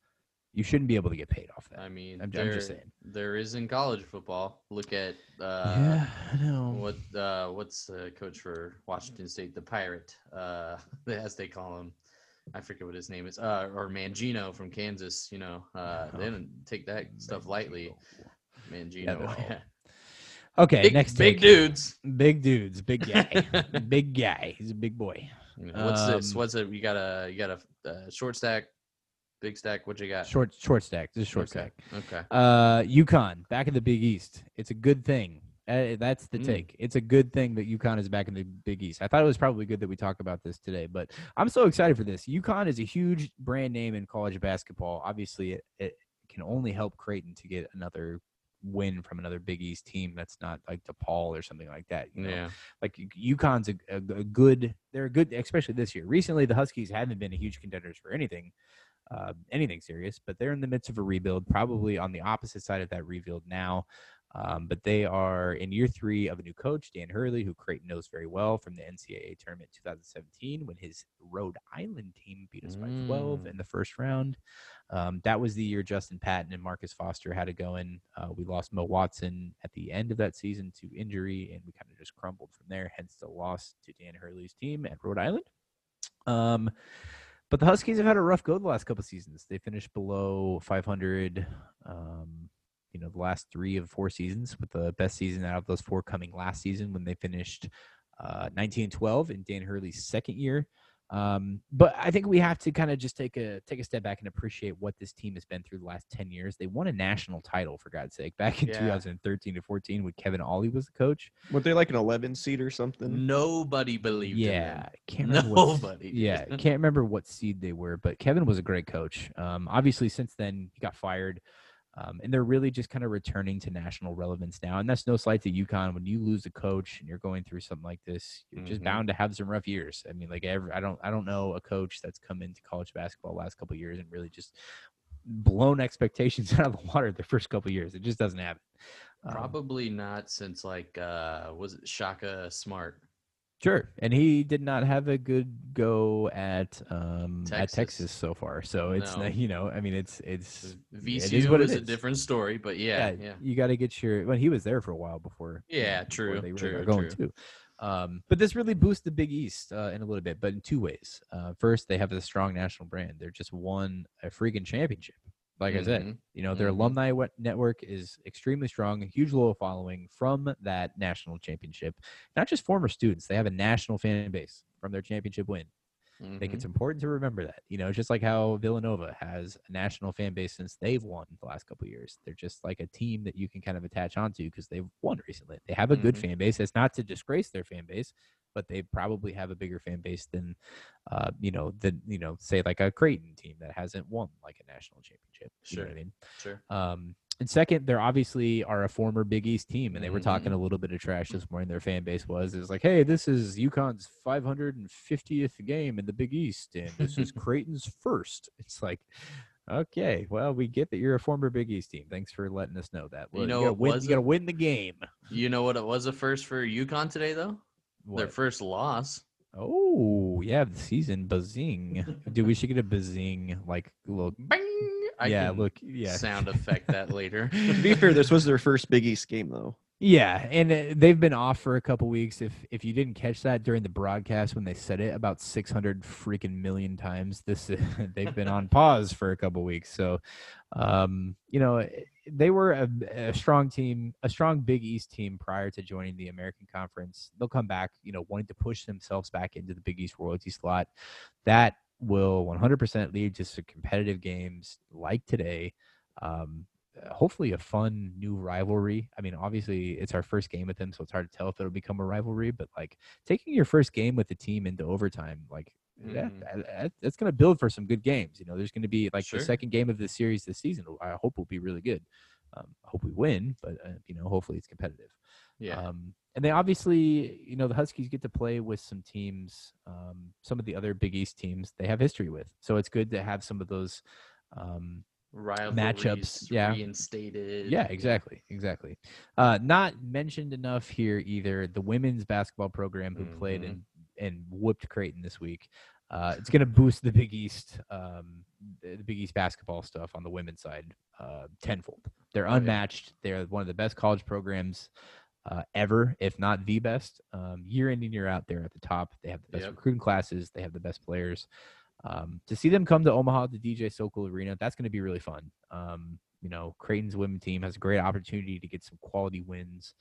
you shouldn't be able to get paid off that. I mean, I'm- I'm just saying. there is in college football. Look at uh, yeah, I know. what uh, what's the coach for Washington State, the Pirate, uh, as they call him. I forget what his name is, uh, or Mangino from Kansas. You know, uh, they didn't take that stuff lightly. Mangino, yeah. Okay, big, next big take. dudes. big dudes, big guy, big guy. He's a big boy. What's this? Um, What's it? You got a you got a uh, short stack, big stack. What you got? Short short stack. This is short okay. stack. Okay. Uh, UConn back in the Big East. It's a good thing. Uh, that's the Mm. take. It's a good thing that UConn is back in the Big East. I thought it was probably good that we talk about this today, but I'm so excited for this. UConn is a huge brand name in college basketball. Obviously, it, it can only help Creighton to get another win from another Big East team that's not like DePaul or something like that. You know? Yeah. like UConn's a, a, a good. They're a good, especially this year. Recently, the Huskies haven't been a huge contenders for anything, uh, anything serious. But they're in the midst of a rebuild, probably on the opposite side of that rebuild now. Um, but they are in year three of a new coach, Dan Hurley, who Creighton knows very well from the NCAA tournament 2017 when his Rhode Island team beat us by 12 Mm. in the first round. Um, that was the year Justin Patton and Marcus Foster had it going. Uh, we lost Mo Watson at the end of that season to injury, and we kind of just crumbled from there. Hence the loss to Dan Hurley's team at Rhode Island. Um, but the Huskies have had a rough go the last couple seasons. They finished below 500. Um, you know, the last three of four seasons, with the best season out of those four coming last season when they finished uh, 19 and 12 in Dan Hurley's second year. Um, but I think we have to kind of just take a take a step back and appreciate what this team has been through the last 10 years. They won a national title for God's sake back in Yeah. 2013 to 14 when Kevin Ollie was the coach. Were they like an 11 seed or something? Nobody believed in Yeah, them. can't remember Nobody. did. yeah, can't remember what seed they were, but Kevin was a great coach. Um, obviously, since then he got fired, um, and they're really just kind of returning to national relevance now. And that's no slight to UConn. When you lose a coach and you're going through something like this, you're just Mhm. bound to have some rough years. I mean, like every, I don't, I don't know a coach that's come into college basketball the last couple of years and really just blown expectations out of the water the first couple of years. It just doesn't happen. Um, Probably not since like uh was it Shaka Smart? Sure, and he did not have a good go at um at Texas. Texas so far. So it's No. not, you know, I mean, it's it's VCU is what it is a different story, but yeah, yeah, yeah. you got to get your. Well, he was there for a while before. Yeah, before true, They really true, going true. too. Um, but this really boosts the Big East uh, in a little bit, but in two ways. Uh, first, they have a strong national brand. They're just won a freaking championship. Like I said, Mhm. you know, their Mhm. alumni network is extremely strong, a huge loyal following from that national championship. Not just former students, they have a national fan base from their championship win. I think it's Mhm. important to remember that. You know, just like how Villanova has a national fan base since they've won the last couple of years. They're just like a team that you can kind of attach onto because they've won recently. They have a good Mhm. fan base. It's not to disgrace their fan base, but they probably have a bigger fan base than, uh, you know, the you know, say like a Creighton team that hasn't won like a national championship. You know what I Sure. mean? Sure. Um, and second, they're obviously are a former Big East team, and they were talking Mhm. a little bit of trash this morning. Their fan base was is like, "Hey, this is UConn's 550th game in the Big East, and this is Creighton's first. It's like, okay, well, we get that you're a former Big East team. Thanks for letting us know that. You Well, know gotta win, was you got to win the game. You know what it was a first for UConn today though? Their first loss. Oh, yeah, the season buzzing. Dude, we should get a buzzing like little. Bing! I yeah, can look, yeah. sound effect that later. To be fair, this was their first Big East game, though. Yeah, and uh, they've been off for a couple weeks. If if you didn't catch that during the broadcast when they said it about 600 freaking million times, this they've been on pause for a couple weeks. So, um, you know, eh, they were a, a strong team, a strong Big East team prior to joining the American Conference. They'll come back, you know, wanting to push themselves back into the Big East royalty slot. That will 100% lead to some competitive games like today. Um, hopefully a fun new rivalry. I mean, obviously it's our first game with them, so it's hard to tell if it'll become a rivalry. But like taking your first game with the team into overtime, like that, Mhm. that- that- that's going to build for some good games. You know, there's going to be like Sure. the second game of the series this season. I hope will be really good. Um, I hope we win, but uh, you know, hopefully it's competitive. Yeah. Um, and they obviously, you know, the Huskies get to play with some teams, um, some of the other Big East teams they have history with. So it's good to have some of those. Um, Rivalries yeah. reinstated. yeah, exactly, exactly. Uh, not mentioned enough here either. The women's basketball program who played Mhm. and and whooped Creighton this week. Uh, it's going to boost the Big East, um, the Big East basketball stuff on the women's side uh, tenfold. They're unmatched. They're one of the best college programs uh, ever, if not the best. Um, year in and year out, they're at the top. They have the best Yep. recruiting classes. They have the best players. Um, to see them come to Omaha, the DJ Sokol Arena, that's going to be really fun. Um, you know, Creighton's women team has a great opportunity to get some quality wins.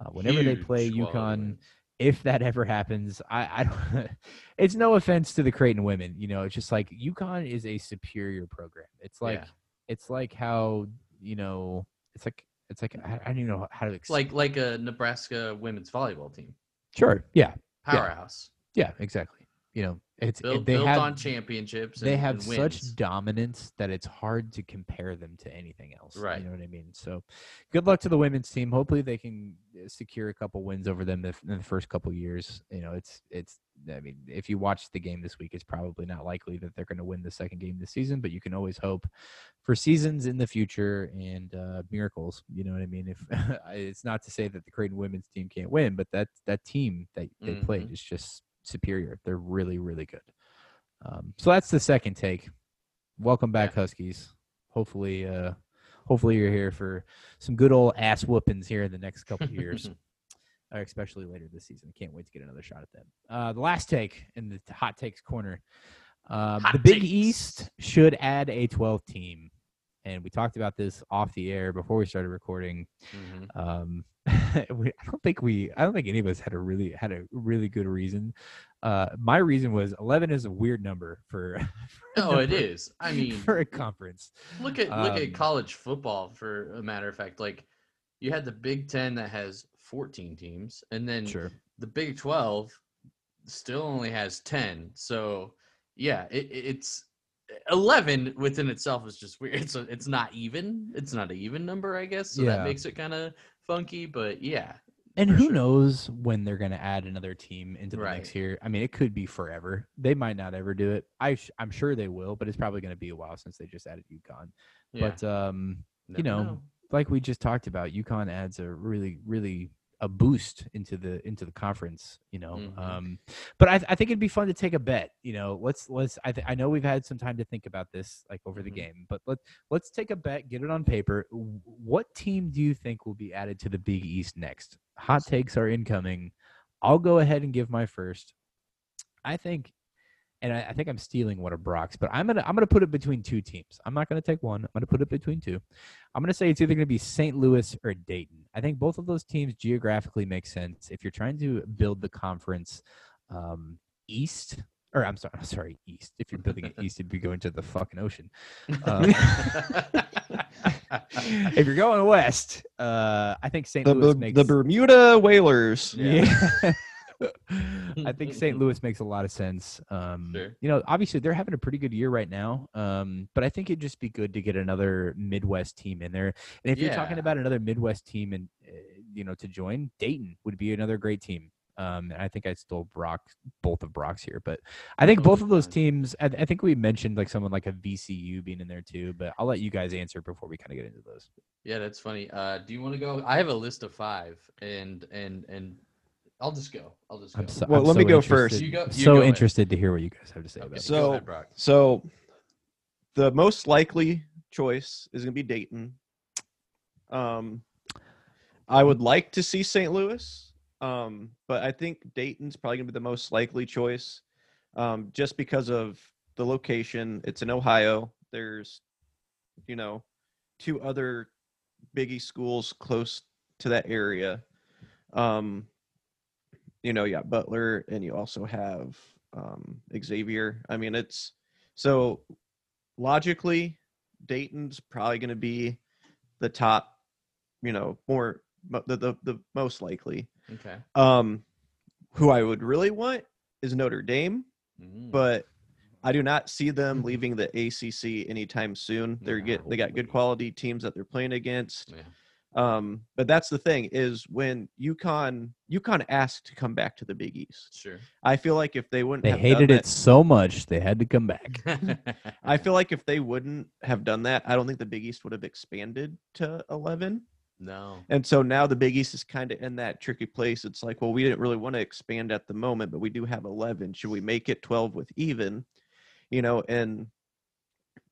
Uh, whenever they play Huge UConn, if that ever happens, I, I don't. it's no offense to the Creighton women. You know, it's just like UConn is a superior program. It's like Yeah. it's like how you know it's like it's like I, I don't even know how to explain. like like a Nebraska women's volleyball team. sure, yeah, Powerhouse. yeah, exactly. You know, it's it- Built, they built have on championships. they and- have and such dominance that it's hard to compare them to anything else. Right. You know what I mean? So, good luck to the women's team. Hopefully, they can uh, secure a couple wins over them in the first couple years. You know, it's it's. I mean, if you watch the game this week, it's probably not likely that they're going to win the second game this season, but you can always hope for seasons in the future and uh, miracles. You know what I mean? If it's not to say that the Creighton women's team can't win, but that that team that they played Mhm. is just superior. They're really really good. Um, so that's the second take. Welcome back, Huskies. Hopefully, uh, hopefully you're here for some good old ass whoopings here in the next couple of years, or especially later this season. Can't wait to get another shot at them. Uh, the last take in the hot takes corner. Hot the Big takes. East should add a 12 team, and we talked about this off the air before we started recording. Mhm. Um, we, I don't think we, I don't think any of us had a really had a really good reason. Uh, my reason was 11 is a weird number for. for Oh, it is. I mean, for a conference. look at look Um, at college football for a matter of fact. Like you had the Big Ten that has 14 teams, and then Sure. the Big 12 still only has 10. So yeah, it- it's 11 within itself is just weird. It's a, it's not even. It's not an even number, I guess. So Yeah. that makes it kind of funky. But yeah, And who sure. knows when they're going to add another team into the mix Right. here? I mean, it could be forever. They might not ever do it. I sh- I'm sure they will, but it's probably going to be a while since they just added UConn. yeah. But um, never know, like we just talked about, UConn adds a really, really a boost into the into the conference. You know, Mhm. um, but I, I think it'd be fun to take a bet. You know, let's let's. I th- I know we've had some time to think about this like over the Mhm. game, but let's let's take a bet, get it on paper. What team do you think will be added to the Big East next? Hot takes are incoming. I'll go ahead and give my first. I think, and I, I think I'm stealing one of Brock's, but I'm gonna I'm gonna put it between two teams. I'm not gonna take one. I'm gonna put it between two. I'm gonna say it's either gonna be St. Louis or Dayton. I think both of those teams geographically make sense if you're trying to build the conference um, east or I'm sorry, I'm sorry, east. If you're building it east, you'd be going to the fucking ocean. Um, if you're going west, uh, I think St. The, Louis makes the Bermuda Whalers. yeah. I think St. Louis makes a lot of sense. Um, Sure. You know, obviously they're having a pretty good year right now, um, but I think it'd just be good to get another Midwest team in there. And if you're talking about another Midwest team and uh, you know to join, Dayton would be another great team. Um, and I think I stole Brock, both of Brock's here, but I think Oh, both of those teams. I, I think we mentioned like someone like a VCU being in there too, but I'll let you guys answer before we kind of get into those. yeah, that's funny. Uh, do you want to go? I have a list of five, and and and I'll just go. I'll just go. I'm so, Well, I'm let me go interested- first. You go- I'm you so go ahead. interested to hear what you guys have to say Okay, about go it. So- ahead, So the most likely choice is going to be Dayton. Um, I would like to see St. Louis, um, but I think Dayton's probably going to be the most likely choice um, just because of the location. It's in Ohio. There's, you know, two other biggie schools close to that area. Um, you know, yeah, Butler, and you also have um, Xavier. I mean, it's so logically, Dayton's probably going to be the top, you know, more the, the the most likely. Okay. Um, who I would really want is Notre Dame, Mm. but I do not see them leaving the ACC anytime soon. They're get they got good quality teams that they're playing against. Yeah. Um, but that's the thing is when UConn UConn asked to come back to the Big East. Sure. I feel like if they wouldn't They have done hated it that- so much they had to come back. I feel like if they wouldn't have done that, I don't think the Big East would have expanded to 11. no. And so now the Big East is kind of in that tricky place. It's like, well, we didn't really want to expand at the moment, but we do have 11. Should we make it 12 with even? You know, and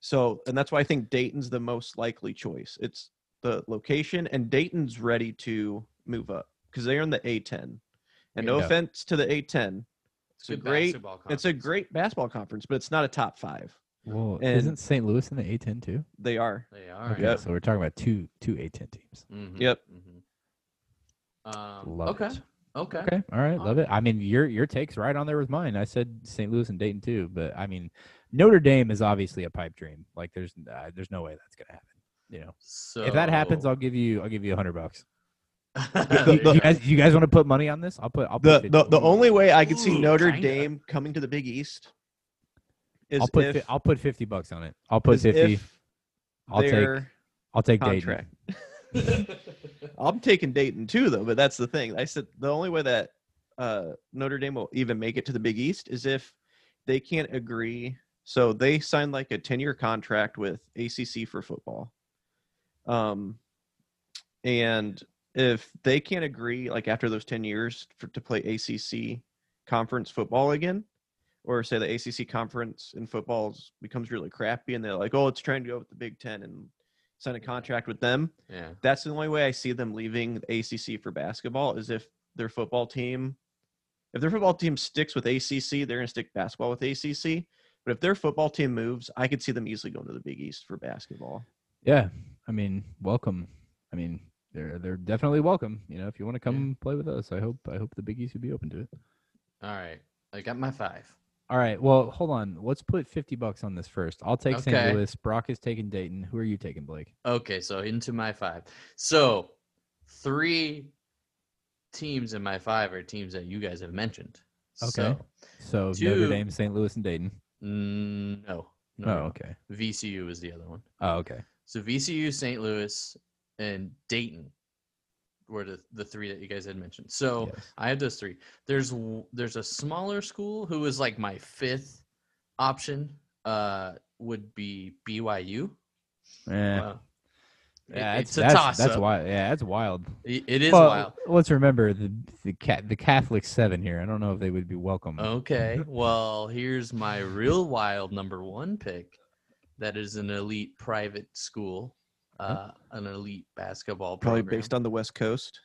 so, and that's why I think Dayton's the most likely choice. It's the location, and Dayton's ready to move up because they're in the A10. And no Yeah. offense to the A10, it's a great, basketball it's a conference. great basketball conference, but it's not a top five. Well, And- isn't St. Louis in the A10 too? They are. They are. Okay, Yep. so we're talking about two two A10 teams. Mhm, Yep. mhm. Um, Love okay. it. Okay. Okay, all right, love it. I mean, your your take's right on there with mine. I said St. Louis and Dayton too, but I mean, Notre Dame is obviously a pipe dream. Like, there's uh, there's no way that's gonna happen. You know, So if that happens, I'll give you I'll give you a hundred bucks. There you, you you guys, you guys want to put money on this? I'll put. I'll The, put. the 50. the only way I could see Ooh, Notre kinda. Dame coming to the Big East is I'll put. if, fi- I'll put fifty bucks on it. I'll put fifty. if I'll take. I'll take contract. Dayton. I'm taking Dayton too, though. But that's the thing. I said the only way that uh, Notre Dame will even make it to the Big East is if they can't agree. So they signed like a 10 year contract with ACC for football. Um, and if they can't agree, like after those 10 years, for, to play ACC conference football again, or say the ACC conference in football becomes really crappy, and they're like, "Oh, it's trying to go with the Big Ten and sign a contract with them," yeah. that's the only way I see them leaving the ACC for basketball is if their football team, if their football team sticks with ACC, they're going to stick basketball with ACC. But if their football team moves, I could see them easily going to the Big East for basketball. Yeah, I mean, welcome. I mean, they're they're definitely welcome. You know, if you want to come Yeah. play with us, I hope I hope the biggies would be open to it. All right. I got my five. All right. Well, hold on. Let's put fifty bucks on this first. I'll take Okay. St. Louis. Brock is taking Dayton. Who are you taking, Blake? Okay, so into my five. So three teams in my five are teams that you guys have mentioned. Okay. So, So Notre Two- Dame, St. Louis, and Dayton. mm, no. No. Oh, no. okay. VCU is the other one. Oh, okay. So VCU, St. Louis, and Dayton were the, the three that you guys had mentioned. So Yes. I have those three. There's there's a smaller school who is like my fifth option. Uh, would be BYU. Eh, it- yeah, it's that's, a that's, toss That's up. wild. Yeah, that's wild. It it is Well, wild. Let's remember the the cat the Catholic seven here. I don't know if they would be welcome. Okay. Well, here's my real wild number one pick. That is an elite private school, uh, an elite basketball Probably program. based on the West Coast.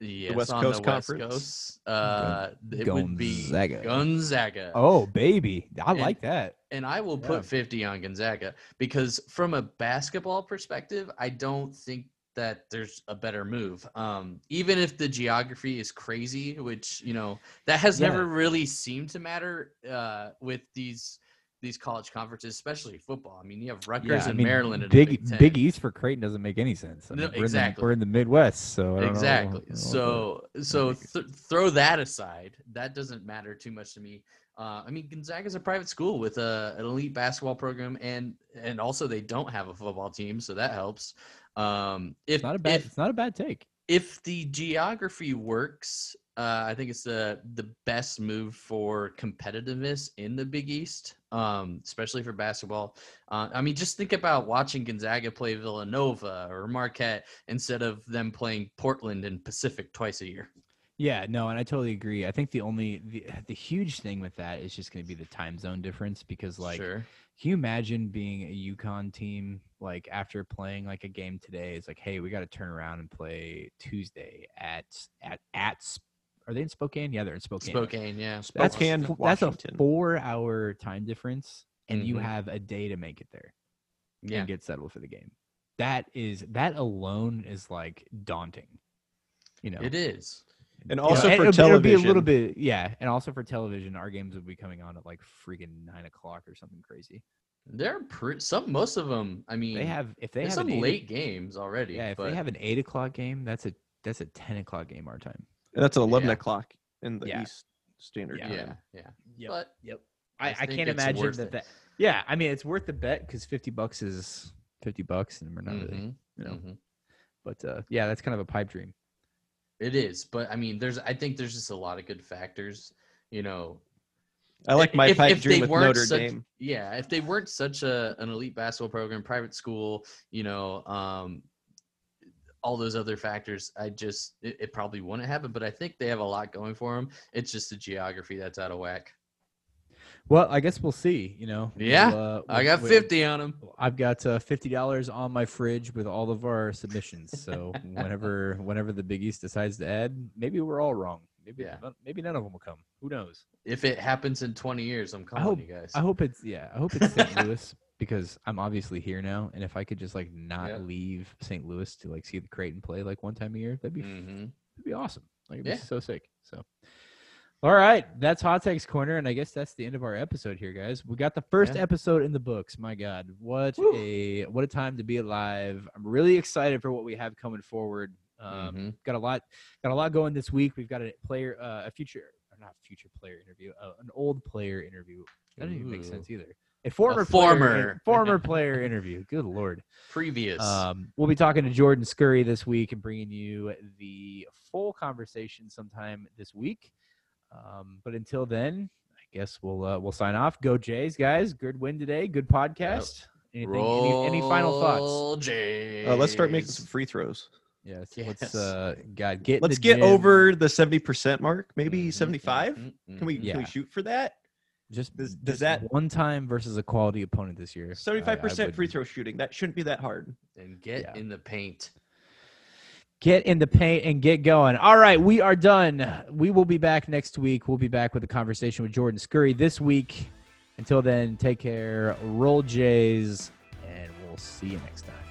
yes, West on Coast the West Conference. Coast. Uh, it would be Gonzaga. Gonzaga. Oh, baby, I like that. And I will put Yeah. 50 on Gonzaga because from a basketball perspective, I don't think that there's a better move. Um, even if the geography is crazy, which you know that has Yeah. never really seemed to matter uh, with these these college conferences, especially football. I mean, you have Rutgers I and mean, Maryland Big Big, East for Creighton doesn't make any sense. I No, mean, we're, in the, exactly. we're in the Midwest, so I don't know- exactly know so so th- throw that aside that doesn't matter too much to me uh, i mean Gonzaga is a private school with a, an elite basketball program and and also they don't have a football team so that helps um if it's not a bad. if, it's not a bad take. if the geography works uh, i think it's the the best move for competitiveness in the big east um, especially for basketball. Uh, i mean just think about watching gonzaga play villanova or marquette instead of them playing portland and pacific twice a year. Yeah, no, and I totally agree. I think the only the, the huge thing with that is just going to be the time zone difference because like sure. can you imagine being a UConn team like after playing like a game today? It's like hey, we got to turn around and play Tuesday at at at are they in Spokane? Yeah, they're in Spokane. spokane yeah That's Spokane, fo- that's a Washington. 4-hour time difference and you Mhm. have a day to make it there yeah and get settled for the game. That is that alone is like daunting. You know. it is And You know, also and for it'll, television. It'll be a little bit, yeah, and also for television, our games will be coming on at like freaking nine o'clock or something crazy. they're pre- some most of them i mean They have if they have some an eight, late games already yeah, if but they have an eight o'clock game, that's a that's a ten o'clock game our time. And that's at 11 Yeah. o'clock in the Yeah. East Standard Yeah. Time. yeah yeah but Yep. I I, I, can't imagine worth that, it. that. Yeah, I mean it's worth the bet because fifty bucks is fifty bucks, and we're not really, mhm, you know. mhm. But uh, yeah, that's kind of a pipe dream. It is, but I mean, there's. I think there's just a lot of good factors. You know, I like my if- pipe if dream with Notre such- Dame. yeah. If they weren't such a an elite basketball program, private school, you know, um, all those other factors, I just it, it probably wouldn't happen. But I think they have a lot going for them. It's just the geography that's out of whack. Well, I guess we'll see. You know. Yeah, We'll, uh, I got we'll- fifty on them. I've got uh, fifty dollars on my fridge with all of our submissions. So whenever whenever the Big East decides to add, maybe we're all wrong. Maybe Yeah. maybe none of them will come. Who knows? If it happens in twenty years, I'm calling hope- you guys. I hope it's yeah. I hope it's St. Louis because I'm obviously here now, and if I could just like not Yep. leave St. Louis to like see the Creighton play like one time a year, that'd be hmm that'd be awesome. Like it'd Yeah. be so sick. So. All right, that's Hot Takes Corner, and I guess that's the end of our episode here, guys. We got the first Yeah. episode in the books. My God, what Woo. a what a time to be alive! I'm really excited for what we have coming forward. Um, Mhm. Got a lot, got a lot going this week. We've got a player, uh, a future, or not future player interview, uh, an old player interview. That doesn't even make sense either. A former, former. player, former player interview. Good lord. Previous. Um, we'll be talking to Jordan Scurry this week and bringing you the full conversation sometime this week. Um, but until then, I guess we'll uh, we'll sign off. Go Jays, guys! Good win today. Good podcast. Anything? Any, any final thoughts? Jays. Uh, let's start making some free throws. Yes. Yes. Let's uh, God get. Let's get gym. over the 70% mark, maybe Mhm, 75. mhm, Can we mhm. can Yeah. we shoot for that? Just does- just does that- one time versus a quality opponent this year? I- I 75% free throw shooting. That shouldn't be that hard. and get Yeah. in the paint? Get in the paint and get going. All right, we are done. We will be back next week. We'll be back with a conversation with Jordan Scurry this week. Until then, take care. Roll Jays, and we'll see you next time.